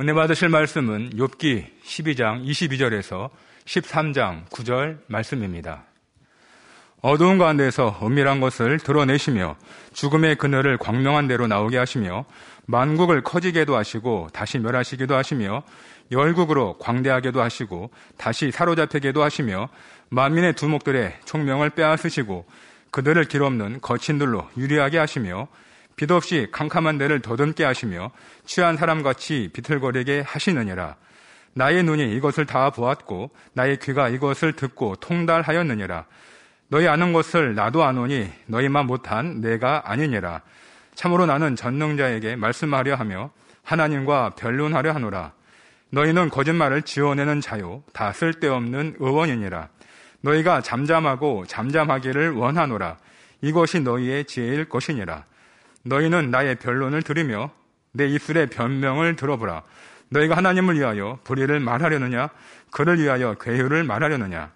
은혜 받으실 말씀은 욥기 12장 22절에서 13장 9절 말씀입니다. 어두운 가운데서 은밀한 것을 드러내시며 죽음의 그늘을 광명한 대로 나오게 하시며 만국을 커지게도 하시고 다시 멸하시기도 하시며 열국으로 광대하게도 하시고 다시 사로잡히게도 하시며 만민의 두목들의 총명을 빼앗으시고 그들을 길 없는 거친 들로 유리하게 하시며 빛 없이 캄캄한 데를 더듬게 하시며 취한 사람같이 비틀거리게 하시느니라. 나의 눈이 이것을 다 보았고 나의 귀가 이것을 듣고 통달하였느니라. 너희 아는 것을 나도 아노니 너희만 못한 내가 아니니라. 참으로 나는 전능자에게 말씀하려 하며 하나님과 변론하려 하노라. 너희는 거짓말을 지어내는 자요 다 쓸데없는 의원이니라. 너희가 잠잠하고 잠잠하기를 원하노라. 이것이 너희의 지혜일 것이니라. 너희는 나의 변론을 들으며 내 입술의 변명을 들어보라. 너희가 하나님을 위하여 불의를 말하려느냐? 그를 위하여 괴유를 말하려느냐?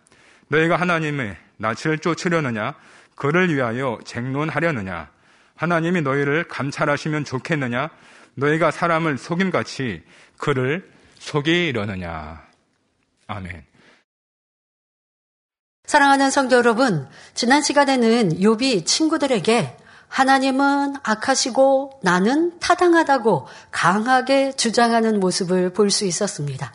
너희가 하나님의 낯을 쫓으려느냐? 그를 위하여 쟁론하려느냐? 하나님이 너희를 감찰하시면 좋겠느냐? 너희가 사람을 속임같이 그를 속이려느냐? 아멘. 사랑하는 성도 여러분, 지난 시간에는 욥이 친구들에게 하나님은 악하시고 나는 타당하다고 강하게 주장하는 모습을 볼 수 있었습니다.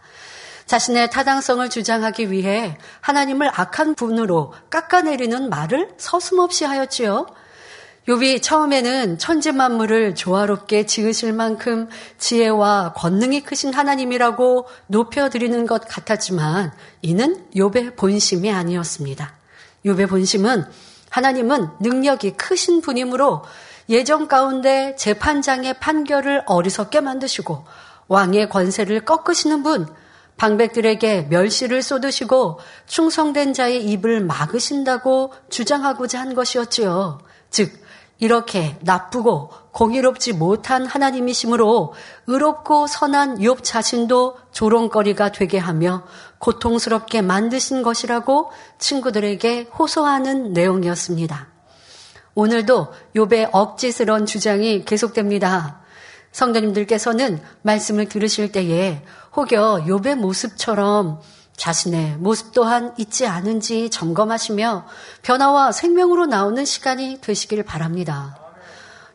자신의 타당성을 주장하기 위해 하나님을 악한 분으로 깎아내리는 말을 서슴없이 하였지요. 욥이 처음에는 천지 만물을 조화롭게 지으실 만큼 지혜와 권능이 크신 하나님이라고 높여드리는 것 같았지만 이는 욥의 본심이 아니었습니다. 욥의 본심은 하나님은 능력이 크신 분이므로 예정 가운데 재판장의 판결을 어리석게 만드시고 왕의 권세를 꺾으시는 분, 방백들에게 멸시를 쏟으시고 충성된 자의 입을 막으신다고 주장하고자 한 것이었지요. 즉, 이렇게 나쁘고 공의롭지 못한 하나님이시므로 의롭고 선한 욥 자신도 조롱거리가 되게 하며 고통스럽게 만드신 것이라고 친구들에게 호소하는 내용이었습니다. 오늘도 욥의 억지스러운 주장이 계속됩니다. 성도님들께서는 말씀을 들으실 때에 혹여 욥의 모습처럼 자신의 모습 또한 있지 않은지 점검하시며 변화와 생명으로 나오는 시간이 되시길 바랍니다.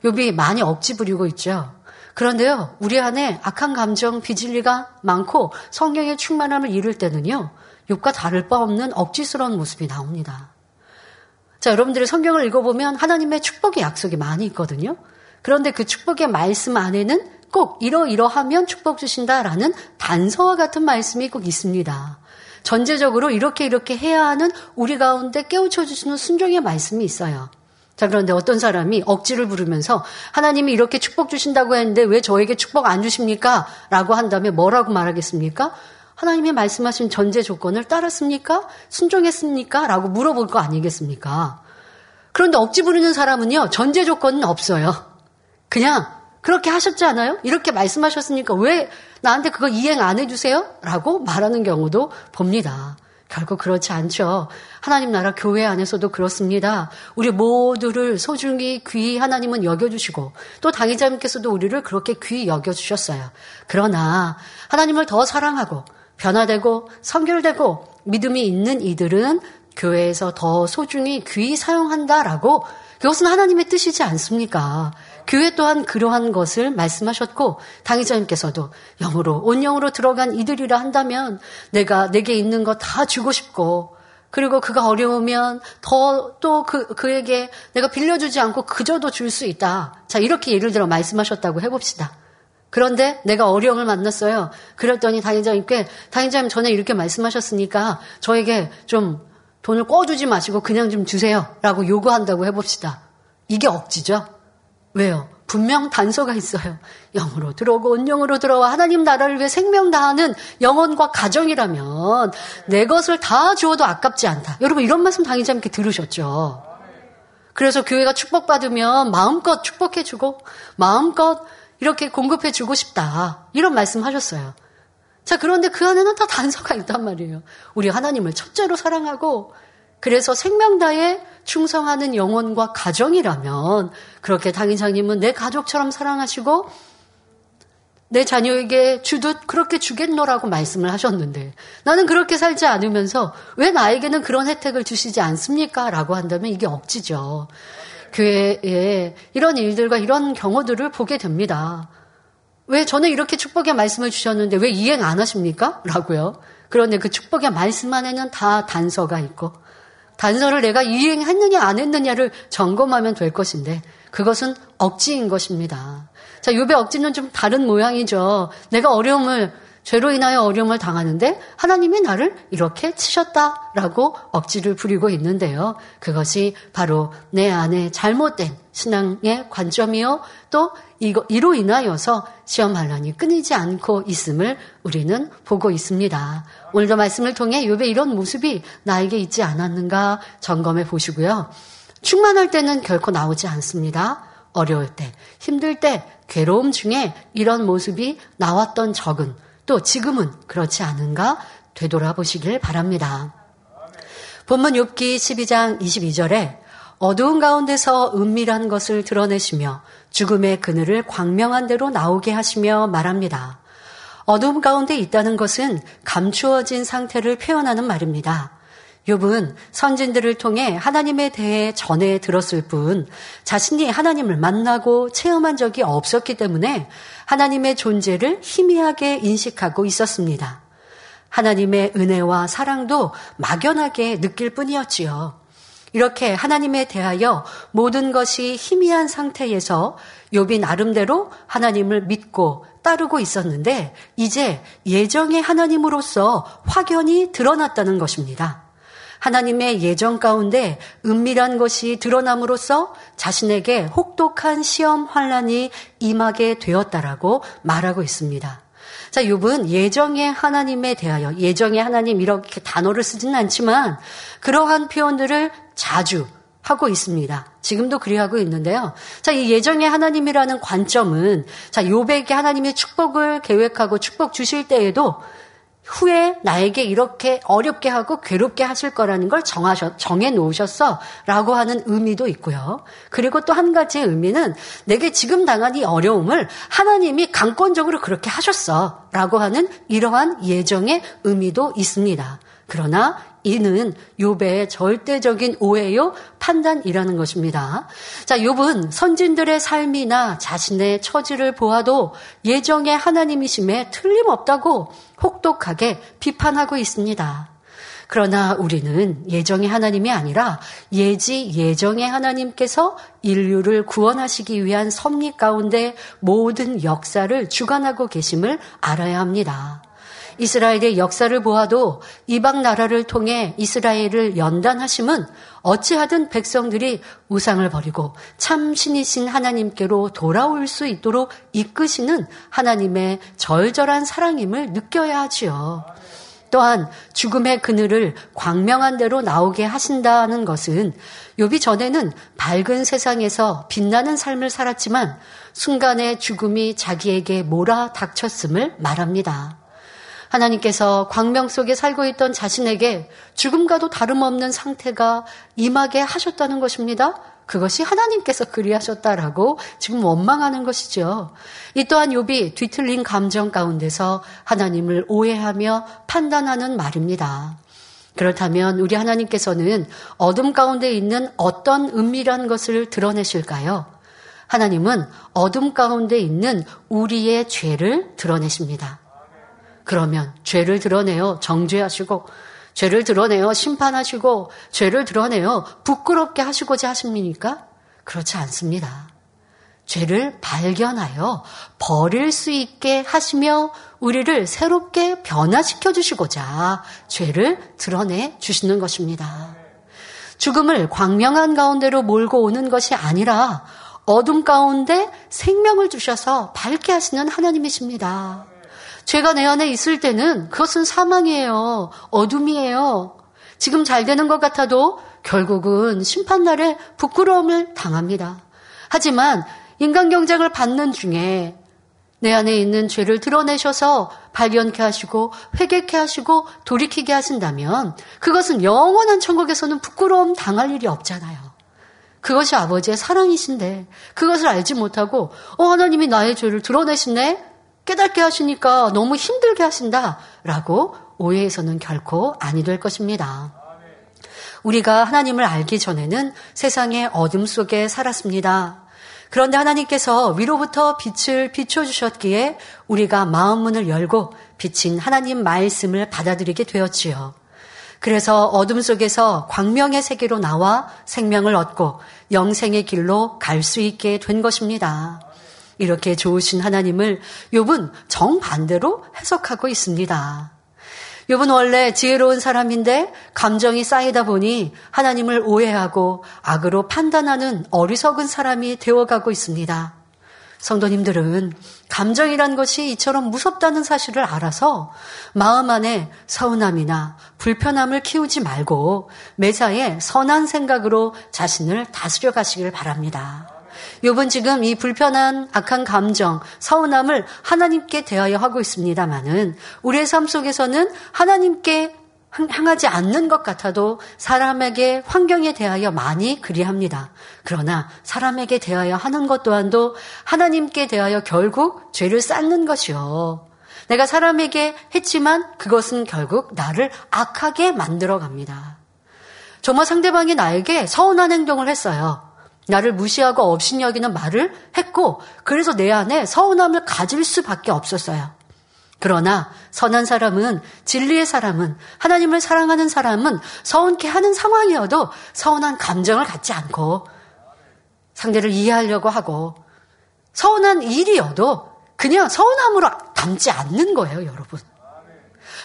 욥이 많이 억지 부리고 있죠. 그런데요, 우리 안에 악한 감정, 비질리가 많고 성경의 충만함을 이룰 때는요, 욕과 다를 바 없는 억지스러운 모습이 나옵니다. 자, 여러분들이 성경을 읽어보면 하나님의 축복의 약속이 많이 있거든요. 그런데 그 축복의 말씀 안에는 꼭 이러이러하면 축복 주신다라는 단서와 같은 말씀이 꼭 있습니다. 전제적으로 이렇게 이렇게 해야 하는 우리 가운데 깨우쳐 주시는 순종의 말씀이 있어요. 자, 그런데 어떤 사람이 억지를 부르면서 하나님이 이렇게 축복 주신다고 했는데 왜 저에게 축복 안 주십니까? 라고 한다면 뭐라고 말하겠습니까? 하나님이 말씀하신 전제 조건을 따랐습니까? 순종했습니까? 라고 물어볼 거 아니겠습니까? 그런데 억지 부르는 사람은요, 전제 조건은 없어요. 그냥 그렇게 하셨지 않아요? 이렇게 말씀하셨으니까 왜 나한테 그거 이행 안 해주세요? 라고 말하는 경우도 봅니다. 결국 그렇지 않죠. 하나님 나라 교회 안에서도 그렇습니다. 우리 모두를 소중히 귀히 하나님은 여겨주시고 또 당의자님께서도 우리를 그렇게 귀히 여겨주셨어요. 그러나 하나님을 더 사랑하고 변화되고 성결되고 믿음이 있는 이들은 교회에서 더 소중히 귀히 사용한다라고 그것은 하나님의 뜻이지 않습니까? 교회 또한 그러한 것을 말씀하셨고 당의자님께서도 영으로 온 영으로 들어간 이들이라 한다면 내가 내게 있는 거 다 주고 싶고 그리고 그가 어려우면 더 또 그, 그에게 내가 빌려주지 않고 그저도 줄 수 있다. 자, 이렇게 예를 들어 말씀하셨다고 해봅시다. 그런데 내가 어려움을 만났어요. 그랬더니 당의자님께, 당의자님 전에 이렇게 말씀하셨으니까 저에게 좀 돈을 꿔주지 마시고 그냥 좀 주세요. 라고 요구한다고 해봅시다. 이게 억지죠? 왜요? 분명 단서가 있어요. 영으로 들어오고 온영으로 들어와 하나님 나라를 위해 생명 다하는 영혼과 가정이라면 내 것을 다 주어도 아깝지 않다. 여러분 이런 말씀 당의자님께 들으셨죠? 그래서 교회가 축복받으면 마음껏 축복해주고 마음껏 이렇게 공급해주고 싶다. 이런 말씀 하셨어요. 자, 그런데 그 안에는 다 단서가 있단 말이에요. 우리 하나님을 첫째로 사랑하고 그래서 생명다에 충성하는 영혼과 가정이라면 그렇게 당의장님은 내 가족처럼 사랑하시고 내 자녀에게 주듯 그렇게 주겠노라고 말씀을 하셨는데 나는 그렇게 살지 않으면서 왜 나에게는 그런 혜택을 주시지 않습니까? 라고 한다면 이게 억지죠. 교회에 이런 일들과 이런 경우들을 보게 됩니다. 왜 저는 이렇게 축복의 말씀을 주셨는데 왜 이행 안 하십니까? 라고요. 그런데 그 축복의 말씀 안에는 다 단서가 있고 단서를 내가 이행했느냐 안 했느냐를 점검하면 될 것인데 그것은 억지인 것입니다. 자, 욥의 억지는 좀 다른 모양이죠. 내가 어려움을 죄로 인하여 어려움을 당하는데 하나님이 나를 이렇게 치셨다라고 억지를 부리고 있는데요. 그것이 바로 내 안에 잘못된 신앙의 관점이요. 또 이로 인하여서 시험 반란이 끊이지 않고 있음을 우리는 보고 있습니다. 오늘도 말씀을 통해 욥의 이런 모습이 나에게 있지 않았는가 점검해 보시고요. 충만할 때는 결코 나오지 않습니다. 어려울 때, 힘들 때, 괴로움 중에 이런 모습이 나왔던 적은 또 지금은 그렇지 않은가 되돌아보시길 바랍니다. 본문 욥기 12장 22절에 어두운 가운데서 은밀한 것을 드러내시며 죽음의 그늘을 광명한 대로 나오게 하시며 말합니다. 어둠 가운데 있다는 것은 감추어진 상태를 표현하는 말입니다. 욥은 선진들을 통해 하나님에 대해 전해 들었을 뿐 자신이 하나님을 만나고 체험한 적이 없었기 때문에 하나님의 존재를 희미하게 인식하고 있었습니다. 하나님의 은혜와 사랑도 막연하게 느낄 뿐이었지요. 이렇게 하나님에 대하여 모든 것이 희미한 상태에서 욥이 나름대로 하나님을 믿고 따르고 있었는데 이제 예정의 하나님으로서 확연히 드러났다는 것입니다. 하나님의 예정 가운데 은밀한 것이 드러남으로써 자신에게 혹독한 시험 환란이 임하게 되었다라고 말하고 있습니다. 자, 욥은 예정의 하나님에 대하여 예정의 하나님 이렇게 단어를 쓰지는 않지만 그러한 표현들을 자주 하고 있습니다. 지금도 그리하고 있는데요. 자, 이 예정의 하나님이라는 관점은 자, 욥에게 하나님의 축복을 계획하고 축복 주실 때에도 후에 나에게 이렇게 어렵게 하고 괴롭게 하실 거라는 걸 정하셨, 정해 놓으셨어. 라고 하는 의미도 있고요. 그리고 또 한 가지의 의미는 내게 지금 당한 이 어려움을 하나님이 강권적으로 그렇게 하셨어. 라고 하는 이러한 예정의 의미도 있습니다. 그러나 이는 욥의 절대적인 오해요 판단이라는 것입니다. 자, 욥은 선진들의 삶이나 자신의 처지를 보아도 예정의 하나님이심에 틀림없다고 혹독하게 비판하고 있습니다. 그러나 우리는 예정의 하나님이 아니라 예지 예정의 하나님께서 인류를 구원하시기 위한 섭리 가운데 모든 역사를 주관하고 계심을 알아야 합니다. 이스라엘의 역사를 보아도 이방 나라를 통해 이스라엘을 연단하심은 어찌하든 백성들이 우상을 버리고 참 신이신 하나님께로 돌아올 수 있도록 이끄시는 하나님의 절절한 사랑임을 느껴야 하지요. 또한 죽음의 그늘을 광명한 대로 나오게 하신다는 것은 요비 전에는 밝은 세상에서 빛나는 삶을 살았지만 순간에 죽음이 자기에게 몰아 닥쳤음을 말합니다. 하나님께서 광명 속에 살고 있던 자신에게 죽음과도 다름없는 상태가 임하게 하셨다는 것입니다. 그것이 하나님께서 그리하셨다라고 지금 원망하는 것이죠. 이 또한 욥이 뒤틀린 감정 가운데서 하나님을 오해하며 판단하는 말입니다. 그렇다면 우리 하나님께서는 어둠 가운데 있는 어떤 은밀한 것을 드러내실까요? 하나님은 어둠 가운데 있는 우리의 죄를 드러내십니다. 그러면 죄를 드러내어 정죄하시고 죄를 드러내어 심판하시고 죄를 드러내어 부끄럽게 하시고자 하십니까? 그렇지 않습니다. 죄를 발견하여 버릴 수 있게 하시며 우리를 새롭게 변화시켜 주시고자 죄를 드러내 주시는 것입니다. 죽음을 광명한 가운데로 몰고 오는 것이 아니라 어둠 가운데 생명을 주셔서 밝게 하시는 하나님이십니다. 죄가 내 안에 있을 때는 그것은 사망이에요. 어둠이에요. 지금 잘 되는 것 같아도 결국은 심판날에 부끄러움을 당합니다. 하지만 인간 경쟁을 받는 중에 내 안에 있는 죄를 드러내셔서 발견케 하시고 회개케 하시고 돌이키게 하신다면 그것은 영원한 천국에서는 부끄러움 당할 일이 없잖아요. 그것이 아버지의 사랑이신데 그것을 알지 못하고 어 하나님이 나의 죄를 드러내시네 깨닫게 하시니까 너무 힘들게 하신다라고 오해해서는 결코 아니 될 것입니다. 우리가 하나님을 알기 전에는 세상의 어둠 속에 살았습니다. 그런데 하나님께서 위로부터 빛을 비춰주셨기에 우리가 마음 문을 열고 비친 하나님 말씀을 받아들이게 되었지요. 그래서 어둠 속에서 광명의 세계로 나와 생명을 얻고 영생의 길로 갈 수 있게 된 것입니다. 이렇게 좋으신 하나님을 욥은 정반대로 해석하고 있습니다. 욥은 원래 지혜로운 사람인데 감정이 쌓이다 보니 하나님을 오해하고 악으로 판단하는 어리석은 사람이 되어가고 있습니다. 성도님들은 감정이란 것이 이처럼 무섭다는 사실을 알아서 마음 안에 서운함이나 불편함을 키우지 말고 매사에 선한 생각으로 자신을 다스려 가시길 바랍니다. 욥은 지금 이 불편한 악한 감정, 서운함을 하나님께 대하여 하고 있습니다만은 우리의 삶 속에서는 하나님께 향하지 않는 것 같아도 사람에게 환경에 대하여 많이 그리합니다. 그러나 사람에게 대하여 하는 것 또한도 하나님께 대하여 결국 죄를 쌓는 것이요. 내가 사람에게 했지만 그것은 결국 나를 악하게 만들어 갑니다. 정말 상대방이 나에게 서운한 행동을 했어요. 나를 무시하고 업신 여기는 말을 했고 그래서 내 안에 서운함을 가질 수밖에 없었어요. 그러나 선한 사람은 진리의 사람은 하나님을 사랑하는 사람은 서운케 하는 상황이어도 서운한 감정을 갖지 않고 상대를 이해하려고 하고 서운한 일이어도 그냥 서운함으로 담지 않는 거예요, 여러분.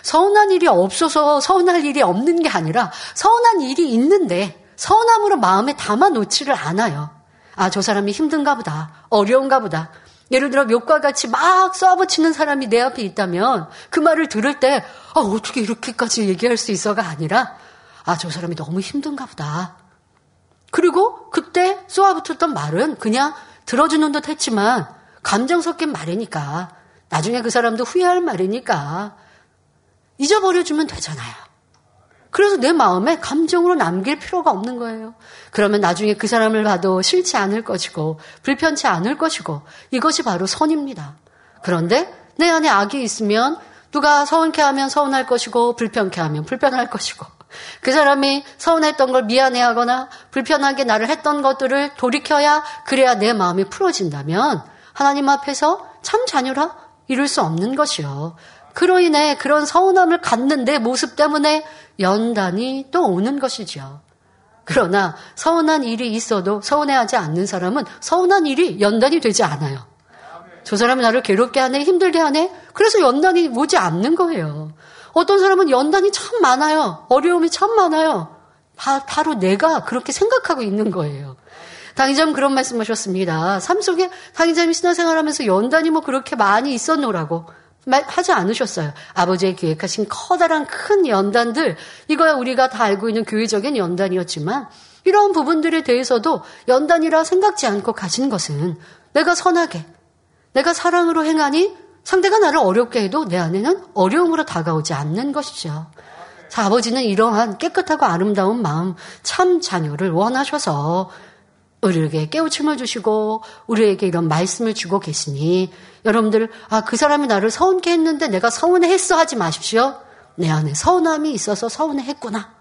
서운한 일이 없어서 서운할 일이 없는 게 아니라 서운한 일이 있는데 서운함으로 마음에 담아 놓지를 않아요. 아, 저 사람이 힘든가 보다. 어려운가 보다. 예를 들어 욕과 같이 막 쏘아붙이는 사람이 내 앞에 있다면 그 말을 들을 때 아, 어떻게 이렇게까지 얘기할 수 있어가 아니라 아, 저 사람이 너무 힘든가 보다. 그리고 그때 쏘아붙였던 말은 그냥 들어주는 듯 했지만 감정 섞인 말이니까 나중에 그 사람도 후회할 말이니까 잊어버려주면 되잖아요. 그래서 내 마음에 감정으로 남길 필요가 없는 거예요. 그러면 나중에 그 사람을 봐도 싫지 않을 것이고 불편치 않을 것이고 이것이 바로 선입니다. 그런데 내 안에 악이 있으면 누가 서운케 하면 서운할 것이고 불편케 하면 불편할 것이고 그 사람이 서운했던 걸 미안해하거나 불편하게 나를 했던 것들을 돌이켜야 그래야 내 마음이 풀어진다면 하나님 앞에서 참 자녀라 이룰 수 없는 것이요. 그로 인해 그런 서운함을 갖는 내 모습 때문에 연단이 또 오는 것이죠. 그러나 서운한 일이 있어도 서운해하지 않는 사람은 서운한 일이 연단이 되지 않아요. 저 사람이 나를 괴롭게 하네, 힘들게 하네. 그래서 연단이 오지 않는 거예요. 어떤 사람은 연단이 참 많아요. 어려움이 참 많아요. 바, 바로 내가 그렇게 생각하고 있는 거예요. 당의자님 그런 말씀 하셨습니다. 삶 속에 당의자님이 신앙생활하면서 연단이 뭐 그렇게 많이 있었노라고. 하지 않으셨어요. 아버지의 계획하신 커다란 큰 연단들, 이거야 우리가 다 알고 있는 교회적인 연단이었지만, 이런 부분들에 대해서도 연단이라 생각지 않고 가신 것은 내가 선하게, 내가 사랑으로 행하니 상대가 나를 어렵게 해도 내 안에는 어려움으로 다가오지 않는 것이죠. 자, 아버지는 이러한 깨끗하고 아름다운 마음, 참 자녀를 원하셔서 우리에게 깨우침을 주시고 우리에게 이런 말씀을 주고 계시니 여러분들 아 그 사람이 나를 서운케 했는데 내가 서운해 했어 하지 마십시오. 내 안에 서운함이 있어서 서운해 했구나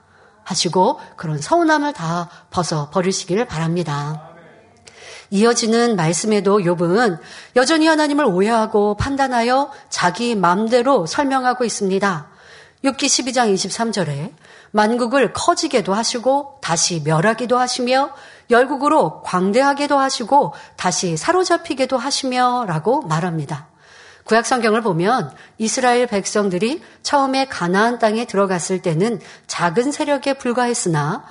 하시고 그런 서운함을 다 벗어 버리시기를 바랍니다. 이어지는 말씀에도 욥은 여전히 하나님을 오해하고 판단하여 자기 마음대로 설명하고 있습니다. 욥기 12장 23절에 만국을 커지게도 하시고 다시 멸하기도 하시며 열국으로 광대하게도 하시고 다시 사로잡히게도 하시며 라고 말합니다. 구약 성경을 보면 이스라엘 백성들이 처음에 가나안 땅에 들어갔을 때는 작은 세력에 불과했으나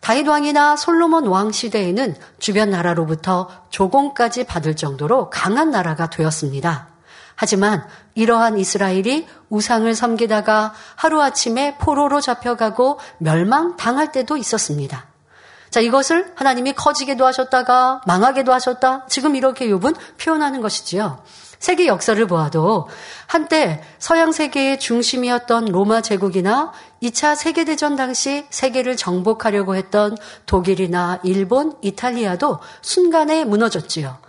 다윗 왕이나 솔로몬 왕 시대에는 주변 나라로부터 조공까지 받을 정도로 강한 나라가 되었습니다. 하지만 이러한 이스라엘이 우상을 섬기다가 하루아침에 포로로 잡혀가고 멸망당할 때도 있었습니다. 자, 이것을 하나님이 커지게도 하셨다가 망하게도 하셨다. 지금 이렇게 욥은 표현하는 것이지요. 세계 역사를 보아도 한때 서양 세계의 중심이었던 로마 제국이나 2차 세계대전 당시 세계를 정복하려고 했던 독일이나 일본, 이탈리아도 순간에 무너졌지요.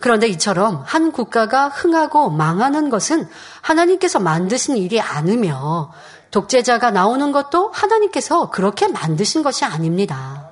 그런데 이처럼 한 국가가 흥하고 망하는 것은 하나님께서 만드신 일이 아니며 독재자가 나오는 것도 하나님께서 그렇게 만드신 것이 아닙니다.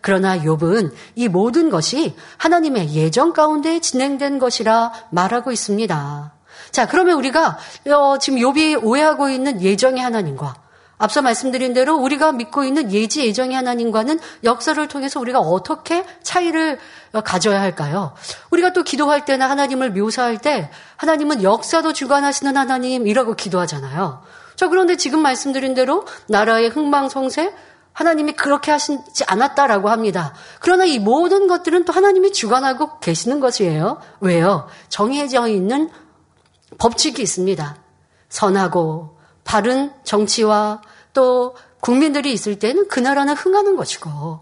그러나 욥은 이 모든 것이 하나님의 예정 가운데 진행된 것이라 말하고 있습니다. 자, 그러면 우리가 어, 지금 욥이 오해하고 있는 예정의 하나님과 앞서 말씀드린 대로 우리가 믿고 있는 예지 예정의 하나님과는 역사를 통해서 우리가 어떻게 차이를 가져야 할까요? 우리가 또 기도할 때나 하나님을 묘사할 때 하나님은 역사도 주관하시는 하나님이라고 기도하잖아요. 자, 그런데 지금 말씀드린 대로 나라의 흥망성쇠, 하나님이 그렇게 하시지 않았다라고 합니다. 그러나 이 모든 것들은 또 하나님이 주관하고 계시는 것이에요. 왜요? 정해져 있는 법칙이 있습니다. 선하고 바른 정치와 또 국민들이 있을 때는 그 나라는 흥하는 것이고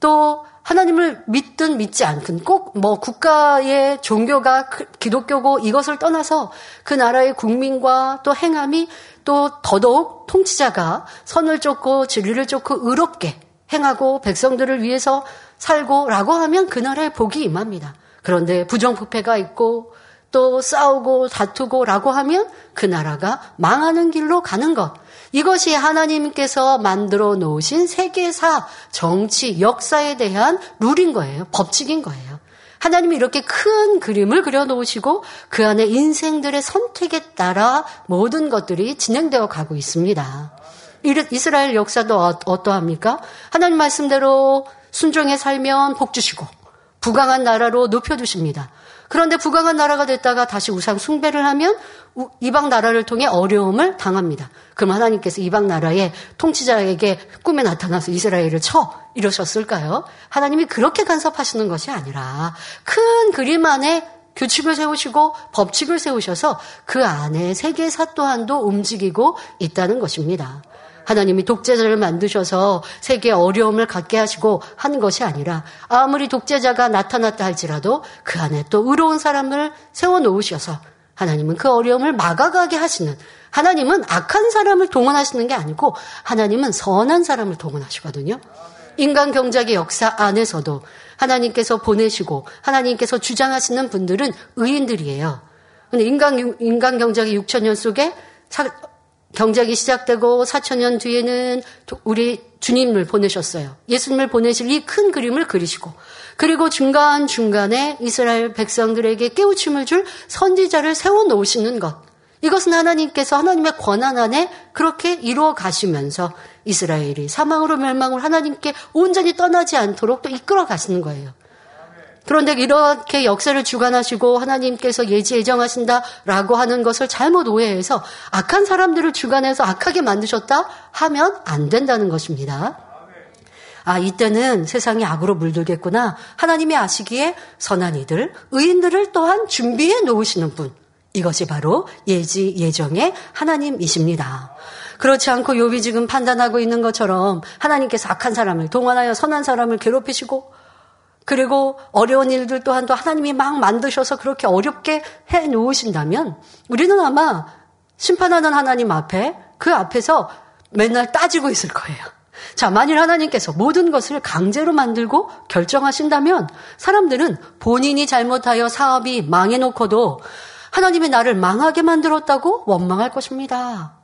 또 하나님을 믿든 믿지 않든 꼭 뭐 국가의 종교가 기독교고 이것을 떠나서 그 나라의 국민과 또 행함이 또 더더욱 통치자가 선을 쫓고 진리를 쫓고 의롭게 행하고 백성들을 위해서 살고라고 하면 그 나라의 복이 임합니다. 그런데 부정부패가 있고 또 싸우고 다투고라고 하면 그 나라가 망하는 길로 가는 것. 이것이 하나님께서 만들어 놓으신 세계사, 정치, 역사에 대한 룰인 거예요. 법칙인 거예요. 하나님이 이렇게 큰 그림을 그려 놓으시고 그 안에 인생들의 선택에 따라 모든 것들이 진행되어 가고 있습니다. 이스라엘 역사도 어, 어떠합니까? 하나님 말씀대로 순종해 살면 복 주시고 부강한 나라로 높여 주십니다. 그런데 부강한 나라가 됐다가 다시 우상 숭배를 하면 이방 나라를 통해 어려움을 당합니다. 그럼 하나님께서 이방 나라의 통치자에게 꿈에 나타나서 이스라엘을 쳐 이러셨을까요? 하나님이 그렇게 간섭하시는 것이 아니라 큰 그림 안에 규칙을 세우시고 법칙을 세우셔서 그 안에 세계 사 또한도 움직이고 있다는 것입니다. 하나님이 독재자를 만드셔서 세계에 어려움을 갖게 하시고 한 것이 아니라 아무리 독재자가 나타났다 할지라도 그 안에 또 의로운 사람을 세워 놓으셔서 하나님은 그 어려움을 막아가게 하시는 하나님은 악한 사람을 동원하시는 게 아니고 하나님은 선한 사람을 동원하시거든요. 인간 경작의 역사 안에서도 하나님께서 보내시고 하나님께서 주장하시는 분들은 의인들이에요. 근데 인간 인간 경작의 6천 년 속에 경작이 시작되고 4천 년 뒤에는 우리 주님을 보내셨어요. 예수님을 보내실 이 큰 그림을 그리시고 그리고 중간중간에 이스라엘 백성들에게 깨우침을 줄 선지자를 세워 놓으시는 것. 이것은 하나님께서 하나님의 권한 안에 그렇게 이루어 가시면서 이스라엘이 사망으로 멸망을 하나님께 온전히 떠나지 않도록 또 이끌어 가시는 거예요. 그런데 이렇게 역사를 주관하시고 하나님께서 예지 예정하신다라고 하는 것을 잘못 오해해서 악한 사람들을 주관해서 악하게 만드셨다 하면 안 된다는 것입니다. 아, 이때는 세상이 악으로 물들겠구나. 하나님이 아시기에 선한 이들, 의인들을 또한 준비해 놓으시는 분. 이것이 바로 예지 예정의 하나님이십니다. 그렇지 않고 욥이 지금 판단하고 있는 것처럼 하나님께서 악한 사람을 동원하여 선한 사람을 괴롭히시고 그리고 어려운 일들 또한 또 하나님이 막 만드셔서 그렇게 어렵게 해 놓으신다면 우리는 아마 심판하는 하나님 앞에 그 앞에서 맨날 따지고 있을 거예요. 자, 만일 하나님께서 모든 것을 강제로 만들고 결정하신다면 사람들은 본인이 잘못하여 사업이 망해놓고도 하나님의 나를 망하게 만들었다고 원망할 것입니다.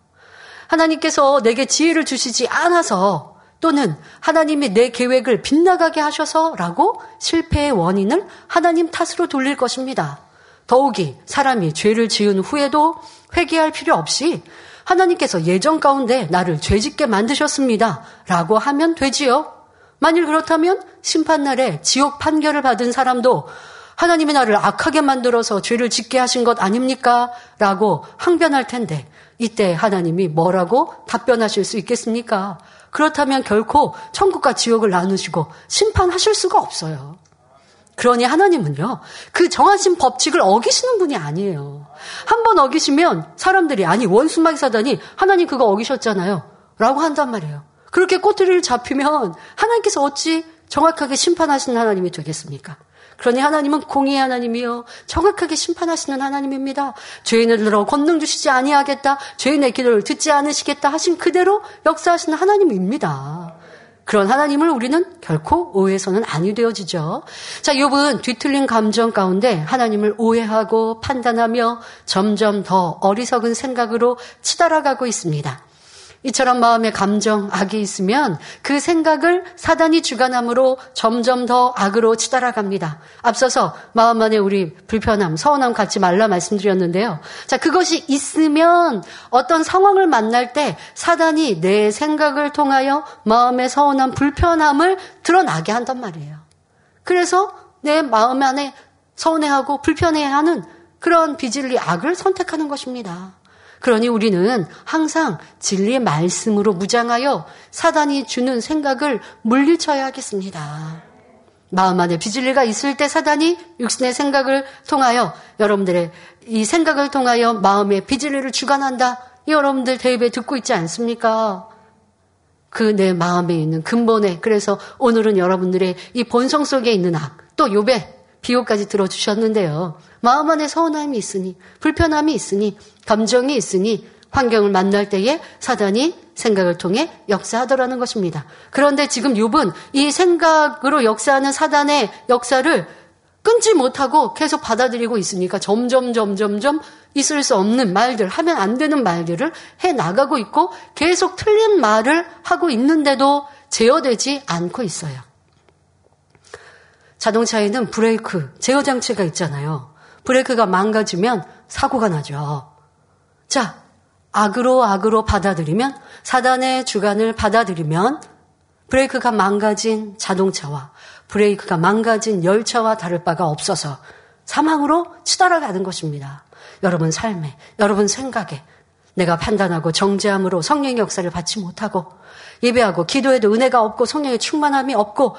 하나님께서 내게 지혜를 주시지 않아서 또는 하나님이 내 계획을 빗나가게 하셔서라고 실패의 원인을 하나님 탓으로 돌릴 것입니다. 더욱이 사람이 죄를 지은 후에도 회개할 필요 없이 하나님께서 예정 가운데 나를 죄짓게 만드셨습니다. 라고 하면 되지요. 만일 그렇다면 심판날에 지옥 판결을 받은 사람도 하나님이 나를 악하게 만들어서 죄를 짓게 하신 것 아닙니까? 라고 항변할 텐데 이때 하나님이 뭐라고 답변하실 수 있겠습니까? 그렇다면 결코 천국과 지옥을 나누시고 심판하실 수가 없어요. 그러니 하나님은요, 그 정하신 법칙을 어기시는 분이 아니에요. 한 번 어기시면 사람들이, 아니, 원수마귀 사단이 하나님 그거 어기셨잖아요. 라고 한단 말이에요. 그렇게 꼬투리를 잡히면 하나님께서 어찌 정확하게 심판하시는 하나님이 되겠습니까? 그러니 하나님은 공의의 하나님이요. 정확하게 심판하시는 하나님입니다. 죄인을 들어 권능 주시지 아니하겠다. 죄인의 기도를 듣지 않으시겠다 하신 그대로 역사하시는 하나님입니다. 그런 하나님을 우리는 결코 오해해서는 아니 되어지죠. 자, 욥은 뒤틀린 감정 가운데 하나님을 오해하고 판단하며 점점 더 어리석은 생각으로 치달아가고 있습니다. 이처럼 마음에 감정, 악이 있으면 그 생각을 사단이 주관함으로 점점 더 악으로 치달아갑니다. 앞서서 마음 안에 우리 불편함, 서운함 갖지 말라 말씀드렸는데요. 자, 그것이 있으면 어떤 상황을 만날 때 사단이 내 생각을 통하여 마음의 서운함, 불편함을 드러나게 한단 말이에요. 그래서 내 마음 안에 서운해하고 불편해하는 그런 비질리 악을 선택하는 것입니다. 그러니 우리는 항상 진리의 말씀으로 무장하여 사단이 주는 생각을 물리쳐야 하겠습니다. 마음 안에 비질리가 있을 때 사단이 육신의 생각을 통하여 여러분들의 이 생각을 통하여 마음의 비질리를 주관한다. 여러분들 대입에 듣고 있지 않습니까? 그 내 마음에 있는 근본에 그래서 오늘은 여러분들의 이 본성 속에 있는 악, 또 요배, 비호까지 들어주셨는데요. 마음 안에 서운함이 있으니, 불편함이 있으니, 감정이 있으니, 환경을 만날 때에 사단이 생각을 통해 역사하더라는 것입니다. 그런데 지금 욥은 이 생각으로 역사하는 사단의 역사를 끊지 못하고 계속 받아들이고 있으니까 점점 점점점 있을 수 없는 말들, 하면 안 되는 말들을 해 나가고 있고 계속 틀린 말을 하고 있는데도 제어되지 않고 있어요. 자동차에는 브레이크, 제어 장치가 있잖아요. 브레이크가 망가지면 사고가 나죠. 자, 악으로 악으로 받아들이면 사단의 주관을 받아들이면 브레이크가 망가진 자동차와 브레이크가 망가진 열차와 다를 바가 없어서 사망으로 치달아가는 것입니다. 여러분 삶에, 여러분 생각에 내가 판단하고 정죄함으로 성령의 역사를 받지 못하고 예배하고 기도해도 은혜가 없고 성령의 충만함이 없고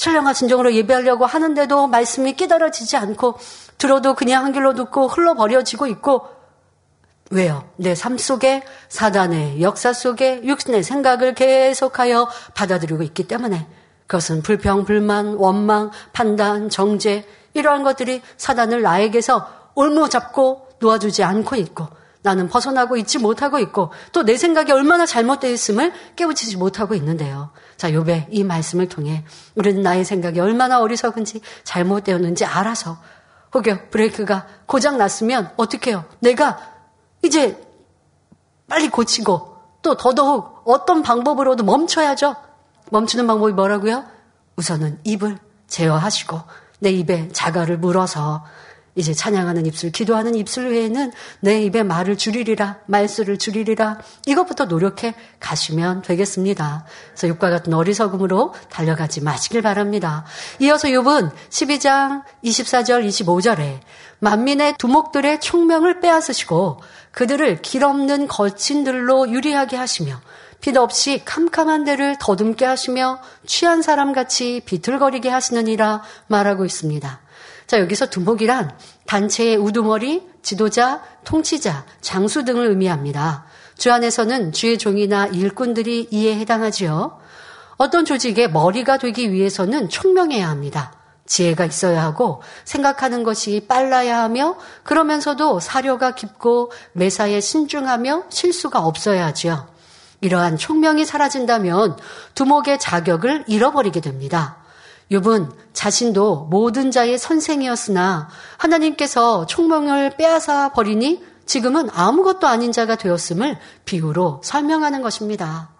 신령한 진정으로 예배하려고 하는데도 말씀이 깨달아지지 않고 들어도 그냥 한 길로 듣고 흘러버려지고 있고 왜요? 내 삶 속에 사단의 역사 속에 육신의 생각을 계속하여 받아들이고 있기 때문에 그것은 불평, 불만, 원망, 판단, 정죄 이러한 것들이 사단을 나에게서 올무잡고 놓아주지 않고 있고 나는 벗어나고 있지 못하고 있고 또 내 생각이 얼마나 잘못되어 있음을 깨우치지 못하고 있는데요. 자, 요배 이 말씀을 통해 우리는 나의 생각이 얼마나 어리석은지 잘못되었는지 알아서 혹여 브레이크가 고장 났으면 어떻게 해요? 내가 이제 빨리 고치고 또 더더욱 어떤 방법으로도 멈춰야죠. 멈추는 방법이 뭐라고요? 우선은 입을 제어하시고 내 입에 자갈을 물어서 이제 찬양하는 입술, 기도하는 입술 외에는 내 입에 말을 줄이리라, 말수를 줄이리라. 이것부터 노력해 가시면 되겠습니다. 그래서 욕과 같은 어리석음으로 달려가지 마시길 바랍니다. 이어서 욥은 12장 24절, 25절에 만민의 두목들의 총명을 빼앗으시고 그들을 길 없는 거친들로 유리하게 하시며 빛 없이 캄캄한 데를 더듬게 하시며 취한 사람같이 비틀거리게 하시느니라 말하고 있습니다. 자, 여기서 두목이란 단체의 우두머리, 지도자, 통치자, 장수 등을 의미합니다. 주 안에서는 주의 종이나 일꾼들이 이에 해당하지요. 어떤 조직의 머리가 되기 위해서는 총명해야 합니다. 지혜가 있어야 하고 생각하는 것이 빨라야 하며 그러면서도 사려가 깊고 매사에 신중하며 실수가 없어야 하지요. 이러한 총명이 사라진다면 두목의 자격을 잃어버리게 됩니다. 욥은 자신도 모든 자의 선생이었으나 하나님께서 총명을 빼앗아 버리니 지금은 아무것도 아닌 자가 되었음을 비유로 설명하는 것입니다.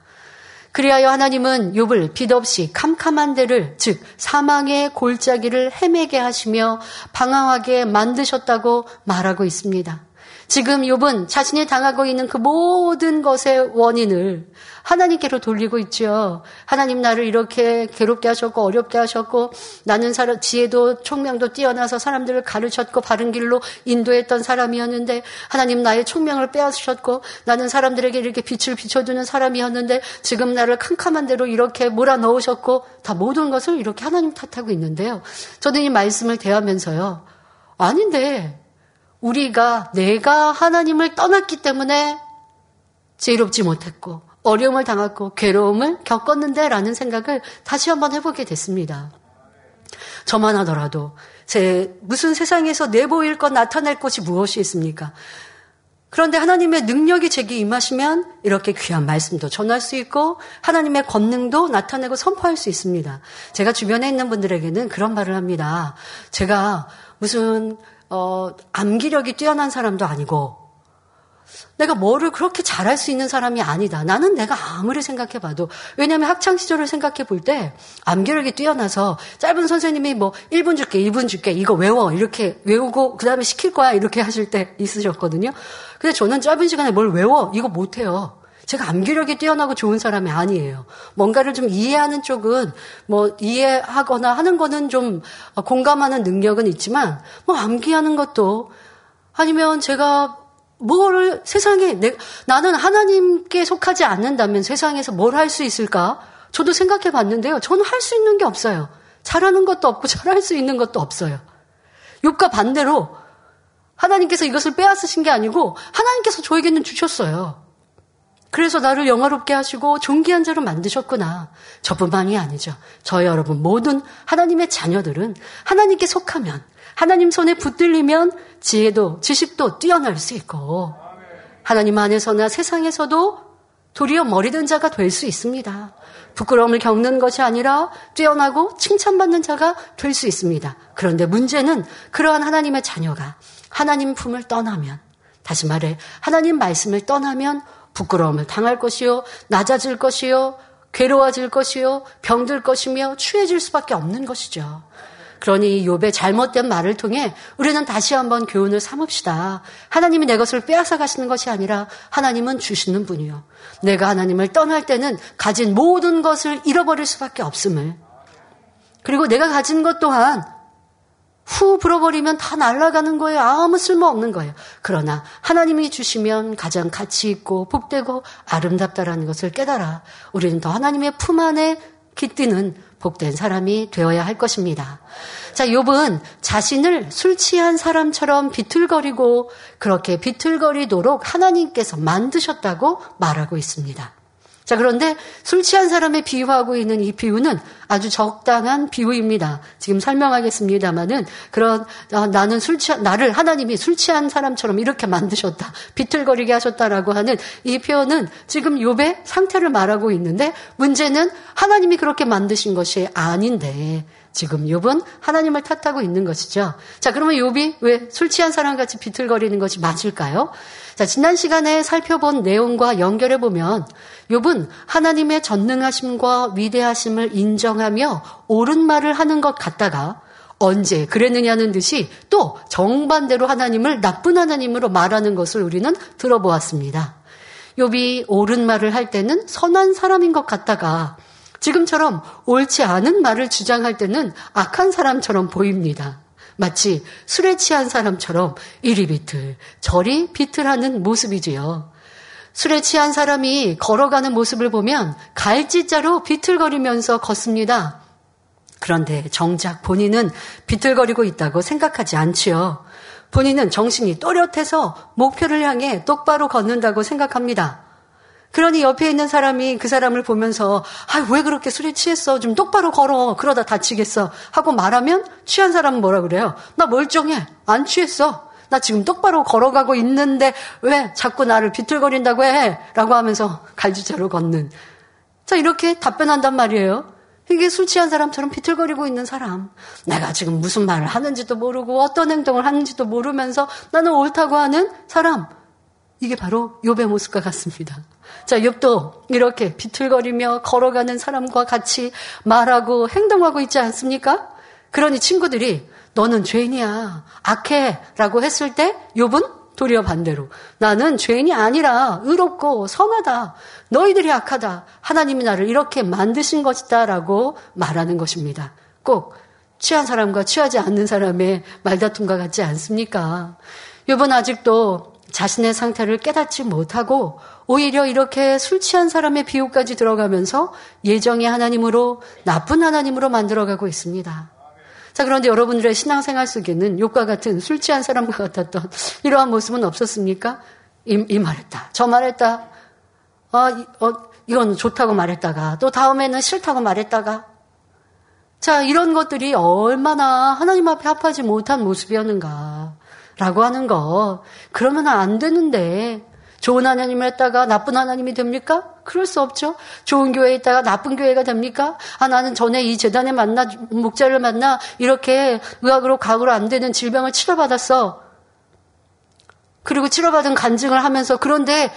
그리하여 하나님은 욥을 빛없이 캄캄한 데를 즉 사망의 골짜기를 헤매게 하시며 방황하게 만드셨다고 말하고 있습니다. 지금 욥은 자신이 당하고 있는 그 모든 것의 원인을 하나님께로 돌리고 있죠. 하나님 나를 이렇게 괴롭게 하셨고 어렵게 하셨고 나는 사람 지혜도 총명도 뛰어나서 사람들을 가르쳤고 바른 길로 인도했던 사람이었는데 하나님 나의 총명을 빼앗으셨고 나는 사람들에게 이렇게 빛을 비춰주는 사람이었는데 지금 나를 캄캄한 대로 이렇게 몰아넣으셨고 다 모든 것을 이렇게 하나님 탓하고 있는데요. 저는 이 말씀을 대하면서요. 아닌데 우리가 내가 하나님을 떠났기 때문에 지혜롭지 못했고 어려움을 당했고 괴로움을 겪었는데 라는 생각을 다시 한번 해보게 됐습니다. 저만 하더라도 제 무슨 세상에서 내보일 것 나타낼 것이 무엇이 있습니까? 그런데 하나님의 능력이 제게 임하시면 이렇게 귀한 말씀도 전할 수 있고 하나님의 권능도 나타내고 선포할 수 있습니다. 제가 주변에 있는 분들에게는 그런 말을 합니다. 제가 무슨 어, 암기력이 뛰어난 사람도 아니고 내가 뭐를 그렇게 잘할 수 있는 사람이 아니다. 나는 내가 아무리 생각해봐도 왜냐하면 학창 시절을 생각해 볼 때 암기력이 뛰어나서 짧은 선생님이 뭐 1분 줄게, 2분 줄게, 이거 외워 이렇게 외우고 그 다음에 시킬 거야 이렇게 하실 때 있으셨거든요. 근데 저는 짧은 시간에 뭘 외워 이거 못해요. 제가 암기력이 뛰어나고 좋은 사람이 아니에요. 뭔가를 좀 이해하는 쪽은 뭐 이해하거나 하는 거는 좀 공감하는 능력은 있지만 뭐 암기하는 것도 아니면 제가 뭐를 세상에 내, 나는 하나님께 속하지 않는다면 세상에서 뭘 할 수 있을까? 저도 생각해 봤는데요. 저는 할 수 있는 게 없어요. 잘하는 것도 없고 잘할 수 있는 것도 없어요. 욕과 반대로 하나님께서 이것을 빼앗으신 게 아니고 하나님께서 저에게는 주셨어요. 그래서 나를 영화롭게 하시고 존귀한 자로 만드셨구나. 저뿐만이 아니죠. 저 여러분 모든 하나님의 자녀들은 하나님께 속하면 하나님 손에 붙들리면 지혜도 지식도 뛰어날 수 있고 하나님 안에서나 세상에서도 도리어 머리든 자가 될 수 있습니다. 부끄러움을 겪는 것이 아니라 뛰어나고 칭찬받는 자가 될 수 있습니다. 그런데 문제는 그러한 하나님의 자녀가 하나님 품을 떠나면 다시 말해 하나님 말씀을 떠나면 부끄러움을 당할 것이요 낮아질 것이요 괴로워질 것이요 병들 것이며 추해질 수밖에 없는 것이죠. 그러니 욥의 잘못된 말을 통해 우리는 다시 한번 교훈을 삼읍시다. 하나님이 내 것을 빼앗아 가시는 것이 아니라 하나님은 주시는 분이요. 내가 하나님을 떠날 때는 가진 모든 것을 잃어버릴 수밖에 없음을. 그리고 내가 가진 것 또한 후 불어버리면 다 날아가는 거예요. 아무 쓸모 없는 거예요. 그러나 하나님이 주시면 가장 가치 있고 복되고 아름답다라는 것을 깨달아 우리는 더 하나님의 품 안에 깃드는 복된 사람이 되어야 할 것입니다. 자, 욥은 자신을 술 취한 사람처럼 비틀거리고 그렇게 비틀거리도록 하나님께서 만드셨다고 말하고 있습니다. 자, 그런데 술 취한 사람의 비유하고 있는 이 비유는 아주 적당한 비유입니다. 지금 설명하겠습니다만은 그런 어, 나는 술 취한 나를 하나님이 술 취한 사람처럼 이렇게 만드셨다. 비틀거리게 하셨다라고 하는 이 표현은 지금 욥의 상태를 말하고 있는데 문제는 하나님이 그렇게 만드신 것이 아닌데 지금 욥은 하나님을 탓하고 있는 것이죠. 자, 그러면 욥이 왜 술 취한 사람 같이 비틀거리는 것이 맞을까요? 자, 지난 시간에 살펴본 내용과 연결해 보면 욥은 하나님의 전능하심과 위대하심을 인정하며 옳은 말을 하는 것 같다가 언제 그랬느냐는 듯이 또 정반대로 하나님을 나쁜 하나님으로 말하는 것을 우리는 들어보았습니다. 욥이 옳은 말을 할 때는 선한 사람인 것 같다가 지금처럼 옳지 않은 말을 주장할 때는 악한 사람처럼 보입니다. 마치 술에 취한 사람처럼 이리 비틀, 저리 비틀하는 모습이지요. 술에 취한 사람이 걸어가는 모습을 보면 갈지자로 비틀거리면서 걷습니다. 그런데 정작 본인은 비틀거리고 있다고 생각하지 않지요. 본인은 정신이 또렷해서 목표를 향해 똑바로 걷는다고 생각합니다. 그러니 옆에 있는 사람이 그 사람을 보면서 아, 왜 그렇게 술에 취했어? 좀 똑바로 걸어. 그러다 다치겠어. 하고 말하면 취한 사람은 뭐라 그래요? 나 멀쩡해. 안 취했어. 나 지금 똑바로 걸어가고 있는데 왜 자꾸 나를 비틀거린다고 해? 라고 하면서 갈지자로 걷는. 자, 이렇게 답변한단 말이에요. 이게 술 취한 사람처럼 비틀거리고 있는 사람. 내가 지금 무슨 말을 하는지도 모르고 어떤 행동을 하는지도 모르면서 나는 옳다고 하는 사람. 이게 바로 욥의 모습과 같습니다. 자, 욥도 이렇게 비틀거리며 걸어가는 사람과 같이 말하고 행동하고 있지 않습니까? 그러니 친구들이 너는 죄인이야. 악해. 라고 했을 때 욥은 도리어 반대로 나는 죄인이 아니라 의롭고 선하다. 너희들이 악하다. 하나님이 나를 이렇게 만드신 것이다. 라고 말하는 것입니다. 꼭 취한 사람과 취하지 않는 사람의 말다툼과 같지 않습니까? 욥은 아직도 자신의 상태를 깨닫지 못하고 오히려 이렇게 술 취한 사람의 비유까지 들어가면서 예정의 하나님으로 나쁜 하나님으로 만들어가고 있습니다. 자, 그런데 여러분들의 신앙생활 속에는 욕과 같은 술 취한 사람과 같았던 이러한 모습은 없었습니까? 이, 이 말했다. 저 말했다. 아, 이, 어, 이건 좋다고 말했다가 또 다음에는 싫다고 말했다가 자, 이런 것들이 얼마나 하나님 앞에 합하지 못한 모습이었는가. 라고 하는 거. 그러면 안 되는데. 좋은 하나님을 했다가 나쁜 하나님이 됩니까? 그럴 수 없죠. 좋은 교회에 있다가 나쁜 교회가 됩니까? 아, 나는 전에 이 재단에 만나, 목자를 만나, 이렇게 의학으로 각으로 안 되는 질병을 치료받았어. 그리고 치료받은 간증을 하면서, 그런데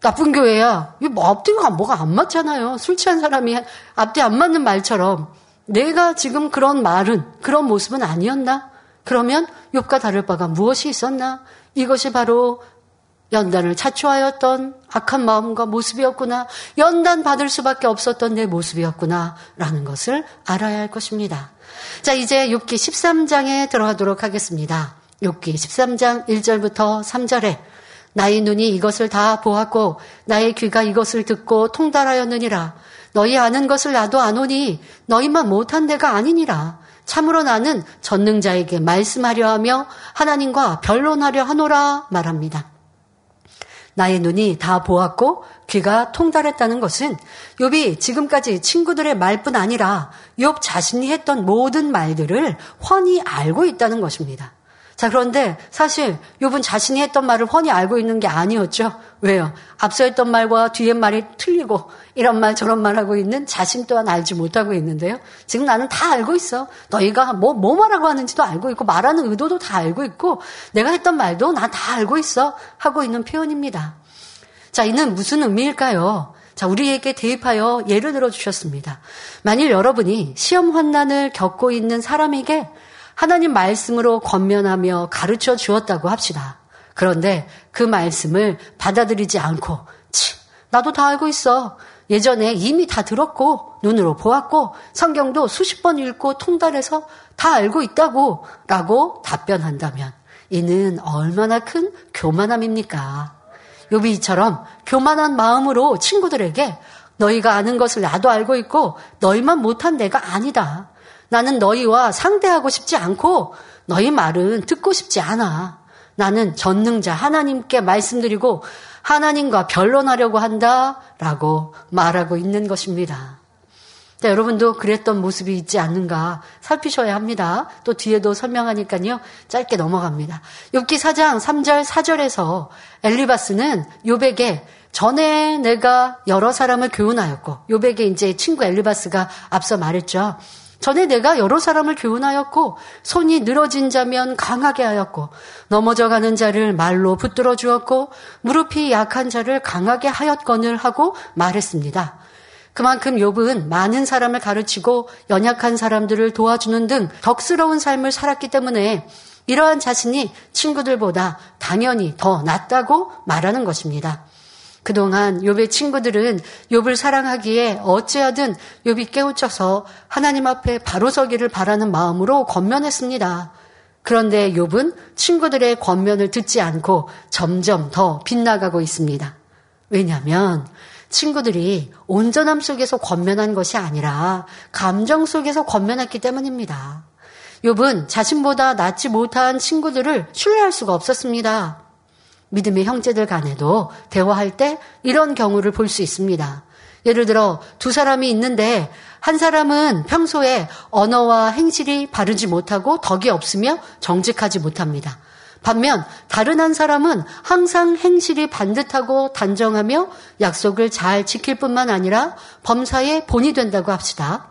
나쁜 교회야. 이거 뭐 앞뒤가 뭐가 안 맞잖아요. 술 취한 사람이 앞뒤 안 맞는 말처럼. 내가 지금 그런 말은, 그런 모습은 아니었나? 그러면 욥과 다를 바가 무엇이 있었나? 이것이 바로 연단을 자초하였던 악한 마음과 모습이었구나. 연단 받을 수밖에 없었던 내 모습이었구나. 라는 것을 알아야 할 것입니다. 자, 이제 6기 13장에 들어가도록 하겠습니다. 6기 13장 1절부터 3절에 나의 눈이 이것을 다 보았고 나의 귀가 이것을 듣고 통달하였느니라. 너희 아는 것을 나도 아노니 너희만 못한 데가 아니니라. 참으로 나는 전능자에게 말씀하려 하며 하나님과 변론하려 하노라 말합니다. 나의 눈이 다 보았고 귀가 통달했다는 것은 욥이 지금까지 친구들의 말뿐 아니라 욥 자신이 했던 모든 말들을 훤히 알고 있다는 것입니다. 자, 그런데 사실 욥은 자신이 했던 말을 훤히 알고 있는 게 아니었죠. 왜요? 앞서 했던 말과 뒤에 말이 틀리고 이런 말 저런 말 하고 있는 자신 또한 알지 못하고 있는데요. 지금 나는 다 알고 있어. 너희가 뭐, 뭐 말하고 하는지도 알고 있고 말하는 의도도 다 알고 있고 내가 했던 말도 난다 알고 있어. 하고 있는 표현입니다. 자, 이는 무슨 의미일까요? 자, 우리에게 대입하여 예를 들어 주셨습니다. 만일 여러분이 시험 환난을 겪고 있는 사람에게 하나님 말씀으로 권면하며 가르쳐 주었다고 합시다. 그런데 그 말씀을 받아들이지 않고, 치, 나도 다 알고 있어. 예전에 이미 다 들었고, 눈으로 보았고, 성경도 수십 번 읽고 통달해서 다 알고 있다고, 라고 답변한다면, 이는 얼마나 큰 교만함입니까? 요비처럼 교만한 마음으로 친구들에게 너희가 아는 것을 나도 알고 있고 너희만 못한 내가 아니다. 나는 너희와 상대하고 싶지 않고 너희 말은 듣고 싶지 않아. 나는 전능자 하나님께 말씀드리고 하나님과 변론하려고 한다. 라고 말하고 있는 것입니다. 자, 여러분도 그랬던 모습이 있지 않는가 살피셔야 합니다. 또 뒤에도 설명하니까요. 짧게 넘어갑니다. 욥기 4장 3절 4절에서 엘리바스는 욥에게 전에 내가 여러 사람을 교훈하였고 욥에게 이제 친구 엘리바스가 앞서 말했죠. 전에 내가 여러 사람을 교훈하였고 손이 늘어진 자면 강하게 하였고 넘어져 가는 자를 말로 붙들어 주었고 무릎이 약한 자를 강하게 하였거늘 하고 말했습니다. 그만큼 욥은 많은 사람을 가르치고 연약한 사람들을 도와주는 등 덕스러운 삶을 살았기 때문에 이러한 자신이 친구들보다 당연히 더 낫다고 말하는 것입니다. 그동안 욥의 친구들은 욥을 사랑하기에 어찌하든 욥이 깨우쳐서 하나님 앞에 바로 서기를 바라는 마음으로 권면했습니다. 그런데 욥은 친구들의 권면을 듣지 않고 점점 더 빗나가고 있습니다. 왜냐하면 친구들이 온전함 속에서 권면한 것이 아니라 감정 속에서 권면했기 때문입니다. 욥은 자신보다 낫지 못한 친구들을 신뢰할 수가 없었습니다. 믿음의 형제들 간에도 대화할 때 이런 경우를 볼 수 있습니다. 예를 들어 두 사람이 있는데 한 사람은 평소에 언어와 행실이 바르지 못하고 덕이 없으며 정직하지 못합니다. 반면 다른 한 사람은 항상 행실이 반듯하고 단정하며 약속을 잘 지킬 뿐만 아니라 범사에 본이 된다고 합시다.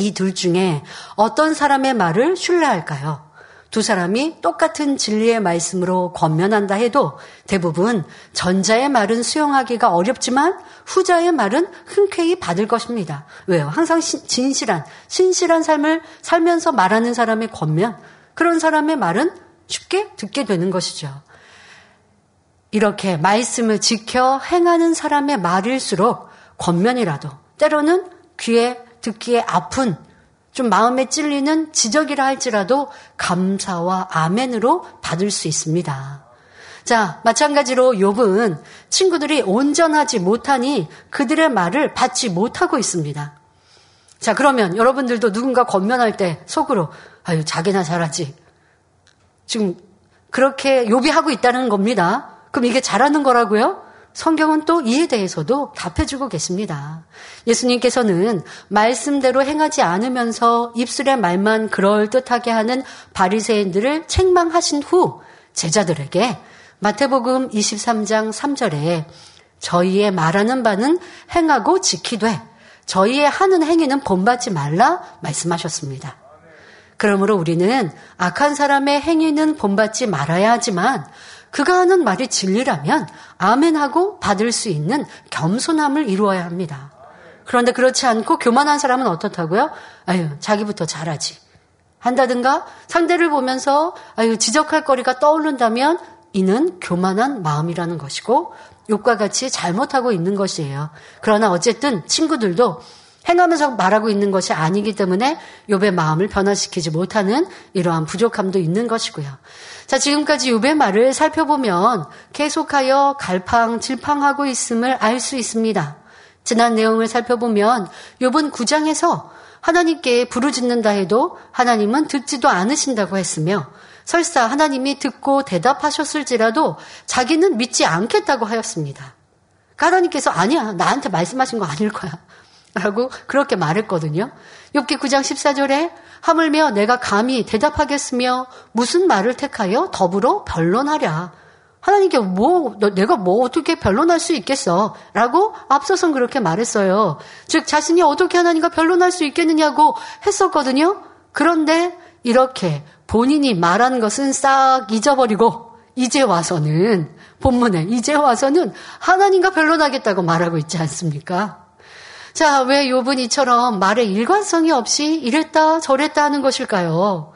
이 둘 중에 어떤 사람의 말을 신뢰할까요? 두 사람이 똑같은 진리의 말씀으로 권면한다 해도 대부분 전자의 말은 수용하기가 어렵지만 후자의 말은 흔쾌히 받을 것입니다. 왜요? 항상 진실한, 신실한 삶을 살면서 말하는 사람의 권면, 그런 사람의 말은 쉽게 듣게 되는 것이죠. 이렇게 말씀을 지켜 행하는 사람의 말일수록 권면이라도 때로는 귀에 듣기에 아픈 좀 마음에 찔리는 지적이라 할지라도 감사와 아멘으로 받을 수 있습니다. 자, 마찬가지로 욥은 친구들이 온전하지 못하니 그들의 말을 받지 못하고 있습니다. 자, 그러면 여러분들도 누군가 권면할 때 속으로 아유, 자기나 잘하지. 지금 그렇게 욥이 하고 있다는 겁니다. 그럼 이게 잘하는 거라고요? 성경은 또 이에 대해서도 답해주고 계십니다. 예수님께서는 말씀대로 행하지 않으면서 입술의 말만 그럴듯하게 하는 바리새인들을 책망하신 후 제자들에게 마태복음 23장 3절에 저희의 말하는 바는 행하고 지키되 저희의 하는 행위는 본받지 말라 말씀하셨습니다. 그러므로 우리는 악한 사람의 행위는 본받지 말아야 하지만 그가 하는 말이 진리라면 아멘하고 받을 수 있는 겸손함을 이루어야 합니다. 그런데 그렇지 않고 교만한 사람은 어떻다고요? 아유, 자기부터 잘하지. 한다든가 상대를 보면서 아유, 지적할 거리가 떠오른다면 이는 교만한 마음이라는 것이고 욕과 같이 잘못하고 있는 것이에요. 그러나 어쨌든 친구들도 행하면서 말하고 있는 것이 아니기 때문에 욥의 마음을 변화시키지 못하는 이러한 부족함도 있는 것이고요. 자, 지금까지 욥의 말을 살펴보면 계속하여 갈팡질팡하고 있음을 알 수 있습니다. 지난 내용을 살펴보면 욥은 9장에서 하나님께 부르짖는다 해도 하나님은 듣지도 않으신다고 했으며 설사 하나님이 듣고 대답하셨을지라도 자기는 믿지 않겠다고 하였습니다. 그러니까 하나님께서 아니야 나한테 말씀하신 거 아닐 거야 라고 그렇게 말했거든요. 6기 9장 14절에 하물며 내가 감히 대답하겠으며 무슨 말을 택하여 더불어 변론하랴. 하나님께 뭐, 내가 뭐 어떻게 변론할 수 있겠어? 라고 앞서선 그렇게 말했어요. 즉, 자신이 어떻게 하나님과 변론할 수 있겠느냐고 했었거든요. 그런데 이렇게 본인이 말한 것은 싹 잊어버리고, 이제 와서는, 본문에, 이제 와서는 하나님과 변론하겠다고 말하고 있지 않습니까? 자, 왜 욥은 이처럼 말에 일관성이 없이 이랬다 저랬다 하는 것일까요?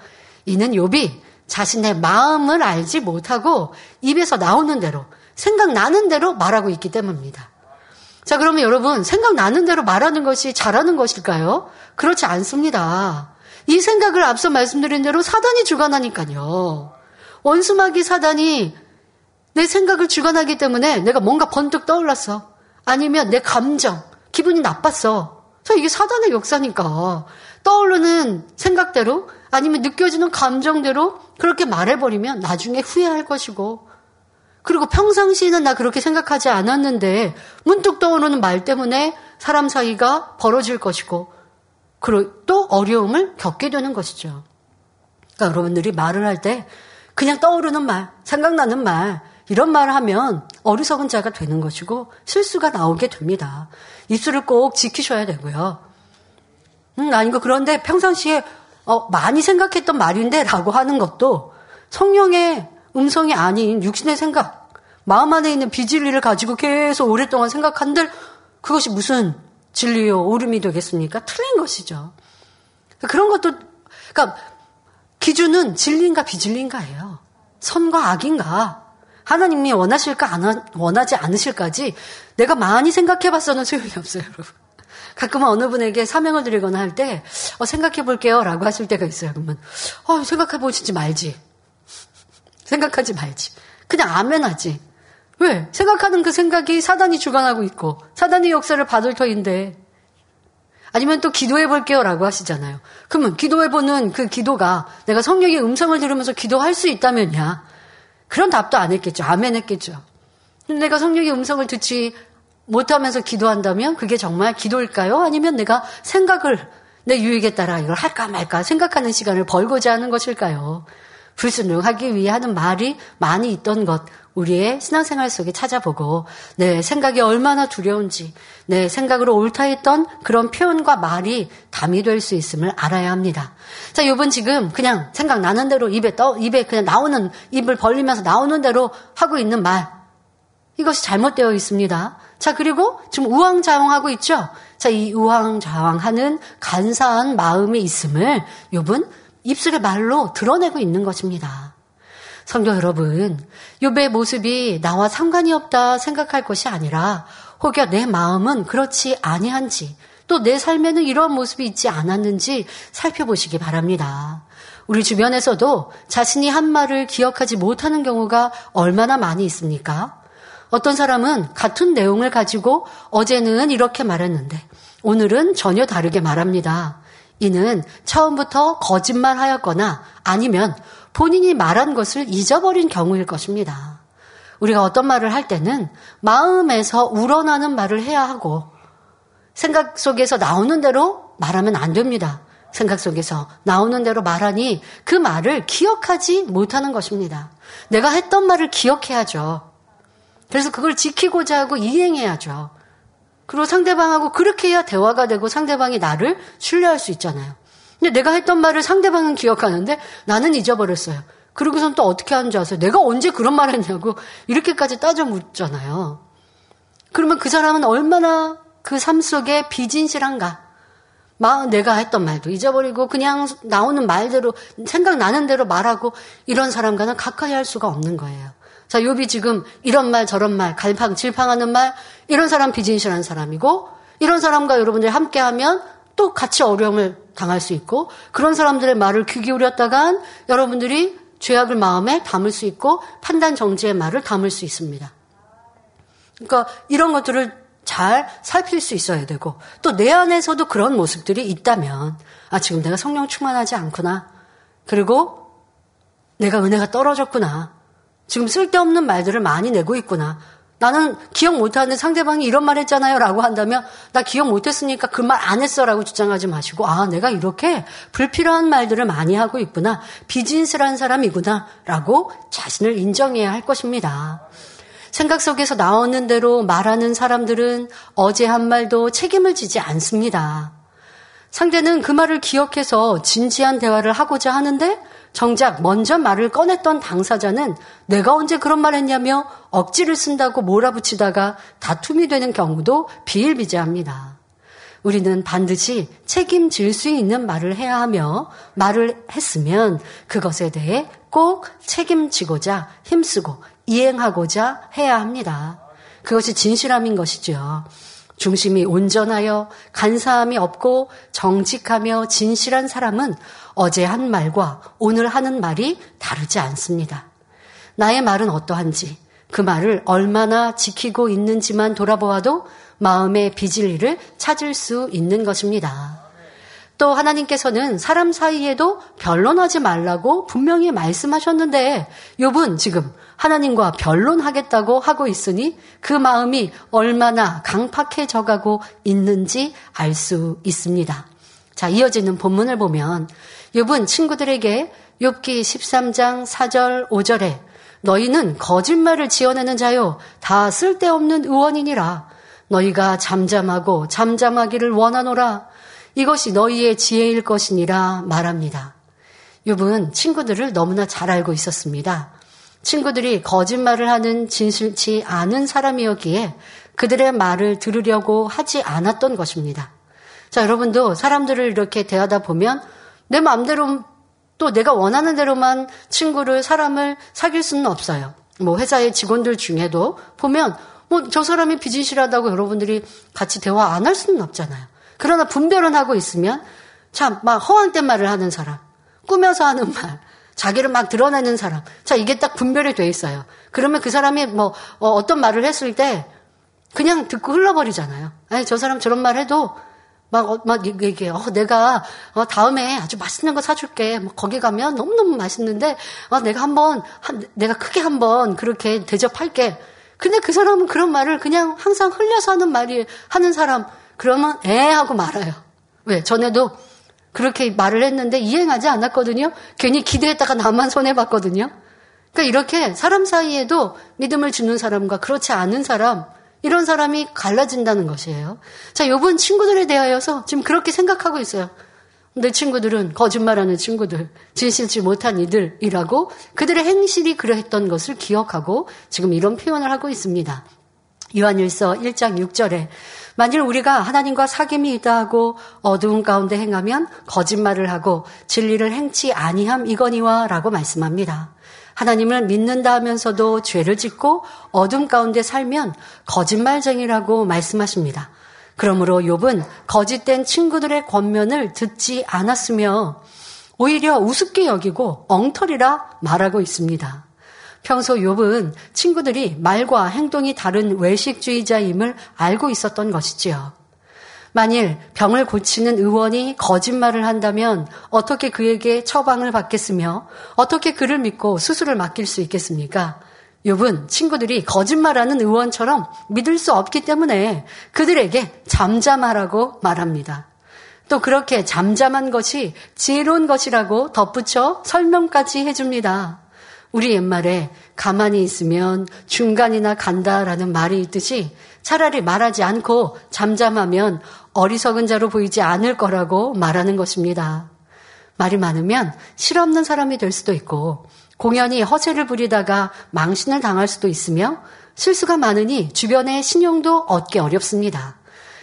이는 욥이 자신의 마음을 알지 못하고 입에서 나오는 대로 생각나는 대로 말하고 있기 때문입니다. 자, 그러면 여러분 생각나는 대로 말하는 것이 잘하는 것일까요? 그렇지 않습니다. 이 생각을 앞서 말씀드린 대로 사단이 주관하니까요. 원수마귀 사단이 내 생각을 주관하기 때문에 내가 뭔가 번뜩 떠올랐어. 아니면 내 감정, 기분이 나빴어. 저 이게 사단의 역사니까. 떠오르는 생각대로 아니면 느껴지는 감정대로 그렇게 말해버리면 나중에 후회할 것이고 그리고 평상시에는 나 그렇게 생각하지 않았는데 문득 떠오르는 말 때문에 사람 사이가 벌어질 것이고 또 어려움을 겪게 되는 것이죠. 그러니까 여러분들이 말을 할 때 그냥 떠오르는 말, 생각나는 말, 이런 말을 하면 어리석은 자가 되는 것이고 실수가 나오게 됩니다. 입술을 꼭 지키셔야 되고요. 음, 아니고 그런데 평상시에 어, 많이 생각했던 말인데 라고 하는 것도 성령의 음성이 아닌 육신의 생각, 마음 안에 있는 비진리를 가지고 계속 오랫동안 생각한들 그것이 무슨 진리요 오름이 되겠습니까? 틀린 것이죠. 그런 것도 그러니까 기준은 진리인가 비진리인가예요. 선과 악인가 하나님이 원하실까 안 원하지 않으실까지 내가 많이 생각해봤어는 소용이 없어요, 여러분. 가끔은 어느 분에게 사명을 드리거나 할 때 어, 생각해 볼게요 라고 하실 때가 있어요. 그러면 어, 생각해 보시지 말지. 생각하지 말지. 그냥 아멘 하지. 왜? 생각하는 그 생각이 사단이 주관하고 있고 사단의 역사를 받을 터인데 아니면 또 기도해 볼게요 라고 하시잖아요. 그러면 기도해 보는 그 기도가 내가 성령의 음성을 들으면서 기도할 수 있다면야 그런 답도 안 했겠죠. 아멘 했겠죠. 내가 성령의 음성을 듣지 못하면서 기도한다면 그게 정말 기도일까요? 아니면 내가 생각을 내 유익에 따라 이걸 할까 말까 생각하는 시간을 벌고자 하는 것일까요? 불순종하기 위해 하는 말이 많이 있던 것, 우리의 신앙생활 속에 찾아보고 내 생각이 얼마나 두려운지 내 생각으로 옳다 했던 그런 표현과 말이 담이 될 수 있음을 알아야 합니다. 자, 이번 지금 그냥 생각 나는 대로 입에 떠, 입에 그냥 나오는, 입을 벌리면서 나오는 대로 하고 있는 말. 이것이 잘못되어 있습니다. 자, 그리고 지금 우왕좌왕하고 있죠? 자, 이 우왕좌왕하는 간사한 마음이 있음을 욥은 입술의 말로 드러내고 있는 것입니다. 성도 여러분, 욥의 모습이 나와 상관이 없다 생각할 것이 아니라 혹여 내 마음은 그렇지 아니한지 또 내 삶에는 이러한 모습이 있지 않았는지 살펴보시기 바랍니다. 우리 주변에서도 자신이 한 말을 기억하지 못하는 경우가 얼마나 많이 있습니까? 어떤 사람은 같은 내용을 가지고 어제는 이렇게 말했는데 오늘은 전혀 다르게 말합니다. 이는 처음부터 거짓말 하였거나 아니면 본인이 말한 것을 잊어버린 경우일 것입니다. 우리가 어떤 말을 할 때는 마음에서 우러나는 말을 해야 하고 생각 속에서 나오는 대로 말하면 안 됩니다. 생각 속에서 나오는 대로 말하니 그 말을 기억하지 못하는 것입니다. 내가 했던 말을 기억해야죠. 그래서 그걸 지키고자 하고 이행해야죠. 그리고 상대방하고 그렇게 해야 대화가 되고 상대방이 나를 신뢰할 수 있잖아요. 근데 내가 했던 말을 상대방은 기억하는데 나는 잊어버렸어요. 그러고선 또 어떻게 하는 줄 아세요? 내가 언제 그런 말 했냐고 이렇게까지 따져 묻잖아요. 그러면 그 사람은 얼마나 그 삶 속에 비진실한가? 막 내가 했던 말도 잊어버리고 그냥 나오는 말대로 생각나는 대로 말하고 이런 사람과는 가까이 할 수가 없는 거예요. 자, 요비 지금 이런 말 저런 말 갈팡질팡하는 말 이런 사람 비진실한 사람이고 이런 사람과 여러분들이 함께하면 또 같이 어려움을 당할 수 있고 그런 사람들의 말을 귀 기울였다간 여러분들이 죄악을 마음에 담을 수 있고 판단 정지의 말을 담을 수 있습니다. 그러니까 이런 것들을 잘 살필 수 있어야 되고 또 내 안에서도 그런 모습들이 있다면 아 지금 내가 성령 충만하지 않구나. 그리고 내가 은혜가 떨어졌구나. 지금 쓸데없는 말들을 많이 내고 있구나. 나는 기억 못하는 상대방이 이런 말 했잖아요. 라고 한다면, 나 기억 못했으니까 그 말 안 했어. 라고 주장하지 마시고, 아, 내가 이렇게 불필요한 말들을 많이 하고 있구나. 비진슬한 사람이구나. 라고 자신을 인정해야 할 것입니다. 생각 속에서 나오는 대로 말하는 사람들은 어제 한 말도 책임을 지지 않습니다. 상대는 그 말을 기억해서 진지한 대화를 하고자 하는데 정작 먼저 말을 꺼냈던 당사자는 내가 언제 그런 말 했냐며 억지를 쓴다고 몰아붙이다가 다툼이 되는 경우도 비일비재합니다. 우리는 반드시 책임질 수 있는 말을 해야 하며 말을 했으면 그것에 대해 꼭 책임지고자 힘쓰고 이행하고자 해야 합니다. 그것이 진실함인 것이죠. 중심이 온전하여 간사함이 없고 정직하며 진실한 사람은 어제 한 말과 오늘 하는 말이 다르지 않습니다. 나의 말은 어떠한지 그 말을 얼마나 지키고 있는지만 돌아보아도 마음의 비질리를 찾을 수 있는 것입니다. 또 하나님께서는 사람 사이에도 변론하지 말라고 분명히 말씀하셨는데 욥은 지금 하나님과 변론하겠다고 하고 있으니 그 마음이 얼마나 강팍해져 가고 있는지 알 수 있습니다. 자, 이어지는 본문을 보면 욥은 친구들에게 욥기 13장 4절 5절에 너희는 거짓말을 지어내는 자요 다 쓸데없는 의원이니라 너희가 잠잠하고 잠잠하기를 원하노라 이것이 너희의 지혜일 것이니라 말합니다. 욥은 친구들을 너무나 잘 알고 있었습니다. 친구들이 거짓말을 하는 진실치 않은 사람이었기에 그들의 말을 들으려고 하지 않았던 것입니다. 자, 여러분도 사람들을 이렇게 대하다 보면 내 마음대로 또 내가 원하는 대로만 친구를, 사람을 사귈 수는 없어요. 뭐 회사의 직원들 중에도 보면 뭐 저 사람이 비진실하다고 여러분들이 같이 대화 안 할 수는 없잖아요. 그러나 분별은 하고 있으면 참 막 허황된 말을 하는 사람, 꾸며서 하는 말, 자기를 막 드러내는 사람. 자, 이게 딱 분별이 돼 있어요. 그러면 그 사람이 뭐 어, 떤 말을 했을 때 그냥 듣고 흘러버리잖아요. 아니, 저 사람 저런 말 해도 막, 어, 막 얘기해. 어, 내가 어, 다음에 아주 맛있는 거 사줄게. 뭐 거기 가면 너무너무 맛있는데 어, 내가 한번 한, 내가 크게 한번 그렇게 대접할게. 근데 그 사람은 그런 말을 그냥 항상 흘려서 하는 말이 하는 사람 그러면 에 하고 말아요. 왜? 전에도 그렇게 말을 했는데 이행하지 않았거든요. 괜히 기대했다가 나만 손해 봤거든요. 그러니까 이렇게 사람 사이에도 믿음을 주는 사람과 그렇지 않은 사람, 이런 사람이 갈라진다는 것이에요. 자, 요번 친구들에 대하여서 지금 그렇게 생각하고 있어요. 내 친구들은 거짓말하는 친구들, 진실치 못한 이들이라고 그들의 행실이 그러했던 것을 기억하고 지금 이런 표현을 하고 있습니다. 요한일서 1장 6절에 만일 우리가 하나님과 사귐이 있다 하고 어두운 가운데 행하면 거짓말을 하고 진리를 행치 아니함 이거니와라고 말씀합니다. 하나님을 믿는다 하면서도 죄를 짓고 어둠 가운데 살면 거짓말쟁이라고 말씀하십니다. 그러므로 욥은 거짓된 친구들의 권면을 듣지 않았으며 오히려 우습게 여기고 엉터리라 말하고 있습니다. 평소 욥은 친구들이 말과 행동이 다른 외식주의자임을 알고 있었던 것이지요. 만일 병을 고치는 의원이 거짓말을 한다면 어떻게 그에게 처방을 받겠으며 어떻게 그를 믿고 수술을 맡길 수 있겠습니까? 욥은 친구들이 거짓말하는 의원처럼 믿을 수 없기 때문에 그들에게 잠잠하라고 말합니다. 또 그렇게 잠잠한 것이 지혜로운 것이라고 덧붙여 설명까지 해줍니다. 우리 옛말에 가만히 있으면 중간이나 간다라는 말이 있듯이 차라리 말하지 않고 잠잠하면 어리석은 자로 보이지 않을 거라고 말하는 것입니다. 말이 많으면 실없는 사람이 될 수도 있고 공연히 허세를 부리다가 망신을 당할 수도 있으며 실수가 많으니 주변의 신용도 얻기 어렵습니다.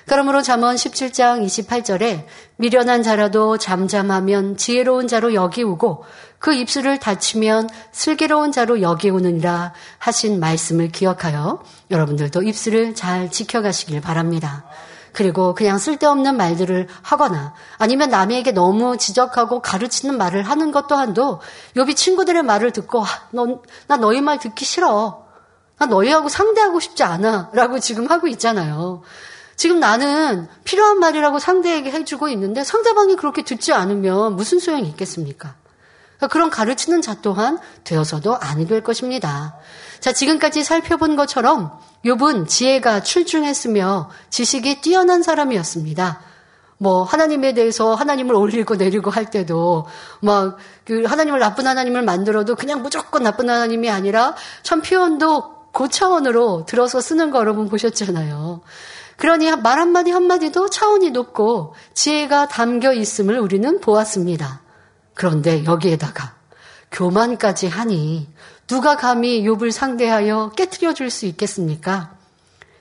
그러므로 잠언 17장 28절에 미련한 자라도 잠잠하면 지혜로운 자로 여기우고 그 입술을 닫히면 슬기로운 자로 여기우느니라 하신 말씀을 기억하여 여러분들도 입술을 잘 지켜가시길 바랍니다. 그리고 그냥 쓸데없는 말들을 하거나 아니면 남에게 너무 지적하고 가르치는 말을 하는 것 또한도 요비 친구들의 말을 듣고 아, 너, 나 너희 말 듣기 싫어. 나 너희하고 상대하고 싶지 않아. 라고 지금 하고 있잖아요. 지금 나는 필요한 말이라고 상대에게 해주고 있는데 상대방이 그렇게 듣지 않으면 무슨 소용이 있겠습니까? 그러니까 그런 가르치는 자 또한 되어서도 아니 될 것입니다. 자, 지금까지 살펴본 것처럼 욥은 지혜가 출중했으며 지식이 뛰어난 사람이었습니다. 뭐 하나님에 대해서 하나님을 올리고 내리고 할 때도 막 그 하나님을 나쁜 하나님을 만들어도 그냥 무조건 나쁜 하나님이 아니라 참 표현도 고차원으로 들어서 쓰는 거 여러분 보셨잖아요. 그러니 말 한마디 한마디도 차원이 높고 지혜가 담겨 있음을 우리는 보았습니다. 그런데 여기에다가 교만까지 하니 누가 감히 욥을 상대하여 깨뜨려 줄 수 있겠습니까?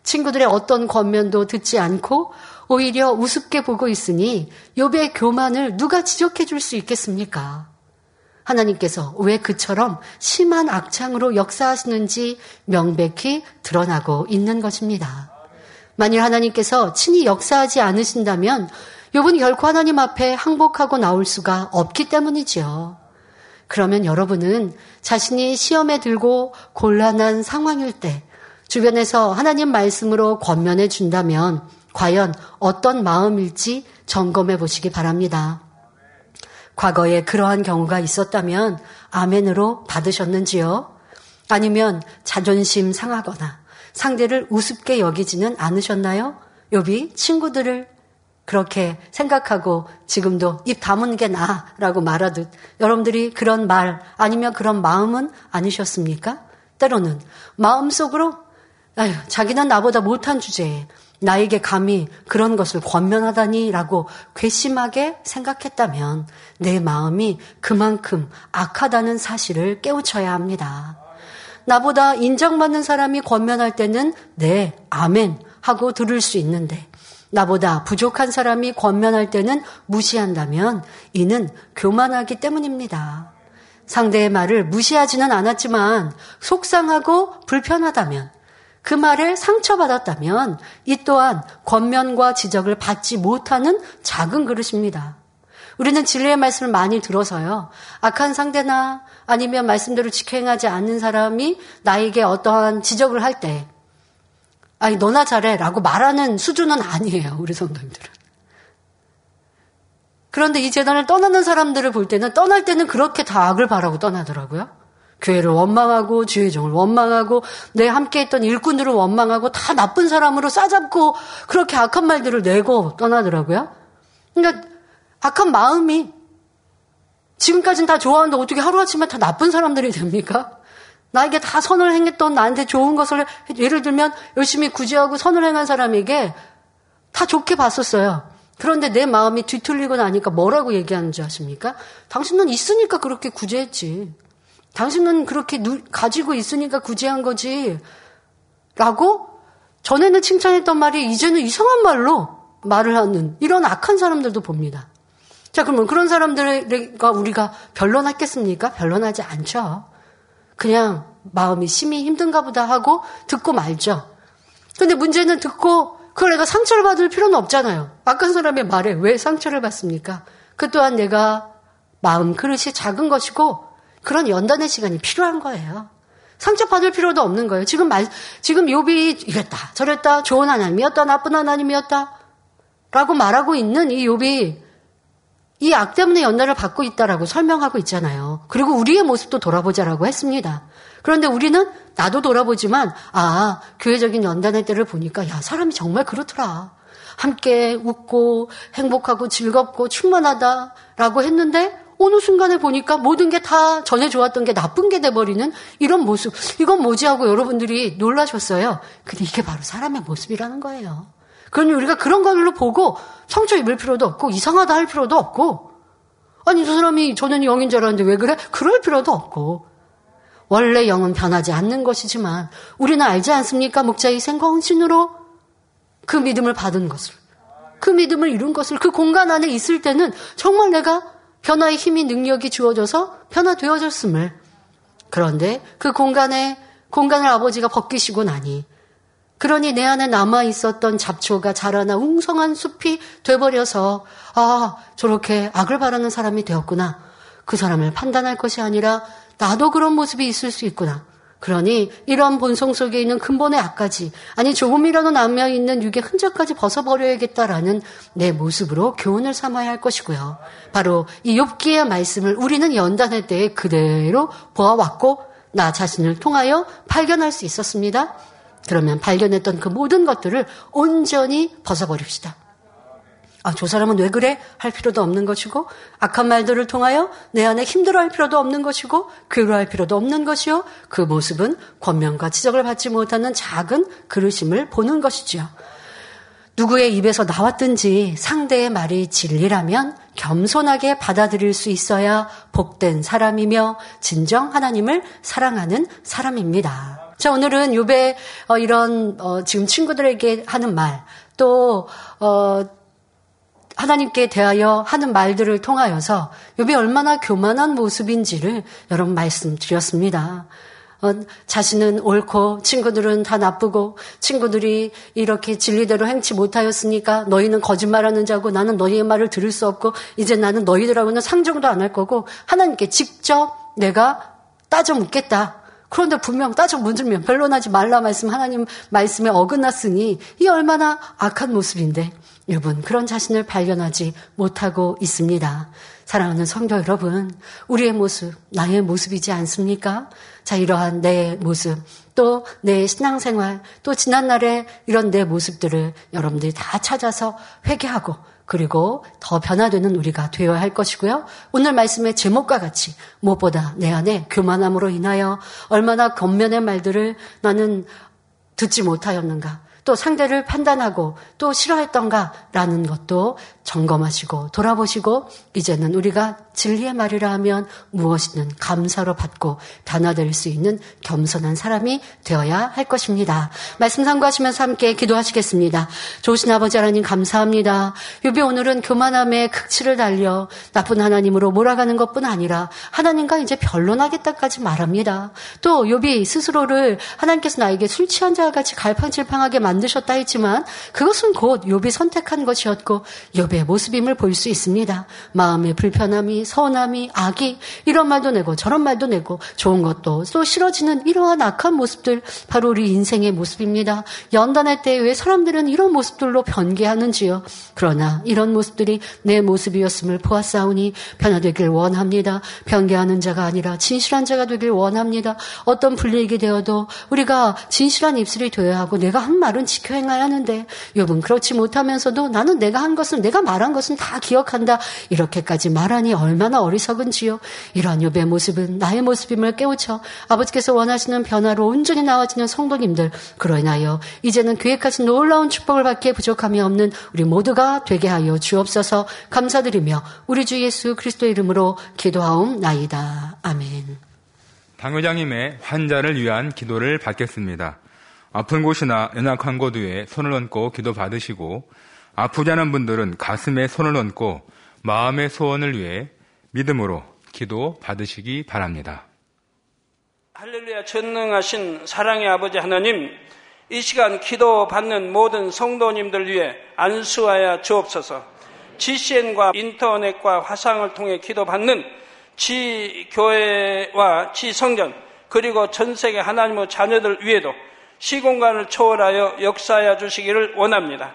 친구들의 어떤 권면도 듣지 않고 오히려 우습게 보고 있으니 욥의 교만을 누가 지적해 줄 수 있겠습니까? 하나님께서 왜 그처럼 심한 악창으로 역사하시는지 명백히 드러나고 있는 것입니다. 만일 하나님께서 친히 역사하지 않으신다면 욥은 결코 하나님 앞에 항복하고 나올 수가 없기 때문이지요. 그러면 여러분은 자신이 시험에 들고 곤란한 상황일 때 주변에서 하나님 말씀으로 권면해 준다면 과연 어떤 마음일지 점검해 보시기 바랍니다. 과거에 그러한 경우가 있었다면 아멘으로 받으셨는지요? 아니면 자존심 상하거나 상대를 우습게 여기지는 않으셨나요? 요비 친구들을 그렇게 생각하고 지금도 입 다무는 게 나라고 말하듯 여러분들이 그런 말 아니면 그런 마음은 아니셨습니까? 때로는 마음속으로 아유, 자기는 나보다 못한 주제에 나에게 감히 그런 것을 권면하다니라고 괘씸하게 생각했다면 내 마음이 그만큼 악하다는 사실을 깨우쳐야 합니다. 나보다 인정받는 사람이 권면할 때는 네, 아멘 하고 들을 수 있는데 나보다 부족한 사람이 권면할 때는 무시한다면 이는 교만하기 때문입니다. 상대의 말을 무시하지는 않았지만 속상하고 불편하다면 그 말에 상처받았다면 이 또한 권면과 지적을 받지 못하는 작은 그릇입니다. 우리는 진리의 말씀을 많이 들어서요. 악한 상대나 아니면 말씀대로 지켜 행하지 않는 사람이 나에게 어떠한 지적을 할 때, 아니, 너나 잘해 라고 말하는 수준은 아니에요. 우리 성도님들은. 그런데 이 재단을 떠나는 사람들을 볼 때는 떠날 때는 그렇게 다 악을 바라고 떠나더라고요. 교회를 원망하고 주의종을 원망하고 내 함께했던 일꾼들을 원망하고 다 나쁜 사람으로 싸잡고 그렇게 악한 말들을 내고 떠나더라고요. 그러니까 악한 마음이 지금까지는 다 좋아하는데 어떻게 하루아침에 다 나쁜 사람들이 됩니까? 나에게 다 선을 행했던 나한테 좋은 것을 예를 들면 열심히 구제하고 선을 행한 사람에게 다 좋게 봤었어요. 그런데 내 마음이 뒤틀리고 나니까 뭐라고 얘기하는지 아십니까? 당신은 있으니까 그렇게 구제했지. 당신은 그렇게 누, 가지고 있으니까 구제한 거지. 라고 전에는 칭찬했던 말이 이제는 이상한 말로 말을 하는 이런 악한 사람들도 봅니다. 자, 그러면 그런 사람들과 우리가 변론하겠습니까? 변론하지 않죠. 그냥 마음이 심히 힘든가 보다 하고 듣고 말죠. 근데 문제는 듣고 그걸 내가 상처를 받을 필요는 없잖아요. 악한 사람의 말에 왜 상처를 받습니까? 그 또한 내가 마음 그릇이 작은 것이고 그런 연단의 시간이 필요한 거예요. 상처받을 필요도 없는 거예요. 지금 말, 지금 욥이 이랬다, 저랬다, 좋은 하나님이었다, 나쁜 하나님이었다, 라고 말하고 있는 이 욥이 이 악 때문에 연단을 받고 있다라고 설명하고 있잖아요. 그리고 우리의 모습도 돌아보자라고 했습니다. 그런데 우리는 나도 돌아보지만 아 교회적인 연단의 때를 보니까 야 사람이 정말 그렇더라. 함께 웃고 행복하고 즐겁고 충만하다라고 했는데 어느 순간에 보니까 모든 게 다 전에 좋았던 게 나쁜 게 돼버리는 이런 모습. 이건 뭐지 하고 여러분들이 놀라셨어요. 근데 이게 바로 사람의 모습이라는 거예요. 그러니 우리가 그런 걸로 보고 상처 입을 필요도 없고 이상하다 할 필요도 없고. 아니 저 사람이 저는 영인 줄 알았는데 왜 그래? 그럴 필요도 없고. 원래 영은 변하지 않는 것이지만 우리는 알지 않습니까? 목자의 생광신으로? 그 믿음을 받은 것을. 그 믿음을 이룬 것을. 그 공간 안에 있을 때는 정말 내가 변화의 힘이 능력이 주어져서 변화되어졌음을. 그런데 그 공간에 공간을 아버지가 벗기시고 나니 그러니 내 안에 남아 있었던 잡초가 자라나 웅성한 숲이 돼버려서 아 저렇게 악을 바라는 사람이 되었구나 그 사람을 판단할 것이 아니라 나도 그런 모습이 있을 수 있구나 그러니 이러한 본성 속에 있는 근본의 악까지 아니 조금이라도 남아 있는 육의 흔적까지 벗어버려야겠다라는 내 모습으로 교훈을 삼아야 할 것이고요. 바로 이 욥기의 말씀을 우리는 연단할 때에 그대로 보아왔고 나 자신을 통하여 발견할 수 있었습니다. 그러면 발견했던 그 모든 것들을 온전히 벗어버립시다. 아, 저 사람은 왜 그래? 할 필요도 없는 것이고, 악한 말들을 통하여 내 안에 힘들어 할 필요도 없는 것이고, 괴로워할 필요도 없는 것이요. 그 모습은 권면과 지적을 받지 못하는 작은 그릇임을 보는 것이지요. 누구의 입에서 나왔든지 상대의 말이 진리라면 겸손하게 받아들일 수 있어야 복된 사람이며 진정 하나님을 사랑하는 사람입니다. 자, 오늘은 요배 어, 이런 어, 지금 친구들에게 하는 말, 또 어, 하나님께 대하여 하는 말들을 통하여서 욥이 얼마나 교만한 모습인지를 여러분 말씀드렸습니다. 어, 자신은 옳고 친구들은 다 나쁘고 친구들이 이렇게 진리대로 행치 못하였으니까 너희는 거짓말하는 자고 나는 너희의 말을 들을 수 없고 이제 나는 너희들하고는 상종도 안 할 거고 하나님께 직접 내가 따져 묻겠다. 그런데 분명 따져 묻으면 변론하지 말라 말씀 하나님 말씀에 어긋났으니 이 얼마나 악한 모습인데 여러분, 그런 자신을 발견하지 못하고 있습니다. 사랑하는 성도 여러분, 우리의 모습, 나의 모습이지 않습니까? 자, 이러한 내 모습, 또 내 신앙생활, 또 지난날의 이런 내 모습들을 여러분들이 다 찾아서 회개하고 그리고 더 변화되는 우리가 되어야 할 것이고요. 오늘 말씀의 제목과 같이 무엇보다 내 안에 교만함으로 인하여 얼마나 겉면의 말들을 나는 듣지 못하였는가. 또 상대를 판단하고 또 싫어했던가라는 것도 점검하시고 돌아보시고 이제는 우리가 진리의 말이라 하면 무엇이든 감사로 받고 변화될 수 있는 겸손한 사람이 되어야 할 것입니다. 말씀 상고하시면서 함께 기도하시겠습니다. 좋으신 아버지 하나님 감사합니다. 욥이 오늘은 교만함의 극치를 달려 나쁜 하나님으로 몰아가는 것뿐 아니라 하나님과 이제 변론하겠다까지 말합니다. 또 욥이 스스로를 하나님께서 나에게 술 취한 자와 같이 갈팡질팡하게 만드셨다 했지만 그것은 곧 욥이 선택한 것이었고 의 모습임을 볼 수 있습니다. 마음의 불편함이 서운함이, 악이 이런 말도 내고 저런 말도 내고 좋은 것도 또 싫어지는 이러한 악한 모습들 바로 우리 인생의 모습입니다. 연단할 때 왜 사람들은 이런 모습들로 변개하는지요. 그러나 이런 모습들이 내 모습이었음을 보았사오니 변화되길 원합니다. 변개하는 자가 아니라 진실한 자가 되길 원합니다. 어떤 불리익이 되어도 우리가 진실한 입술이 되어야 하고 내가 한 말은 지켜 행해야 하는데 여분 그렇지 못하면서도 나는 내가 한 것은 내가 말한 것은 다 기억한다. 이렇게까지 말하니 얼마나 어리석은지요. 이러한 욥의 모습은 나의 모습임을 깨우쳐 아버지께서 원하시는 변화로 온전히 나아지는 성도님들 인하여 이제는 계획하신 놀라운 축복을 받기에 부족함이 없는 우리 모두가 되게 하여 주옵소서 감사드리며 우리 주 예수 그리스도 이름으로 기도하옵나이다. 아멘. 당 회장님의 환자를 위한 기도를 받겠습니다. 아픈 곳이나 연약한 곳 위에 손을 얹고 기도 받으시고 아프지 않은 분들은 가슴에 손을 얹고 마음의 소원을 위해 믿음으로 기도 받으시기 바랍니다. 할렐루야 전능하신 사랑의 아버지 하나님 이 시간 기도 받는 모든 성도님들 위해 안수하여 주옵소서 GCN과 인터넷과 화상을 통해 기도 받는 지 교회와 지 성전 그리고 전 세계 하나님의 자녀들 위에도 시공간을 초월하여 역사하여 주시기를 원합니다.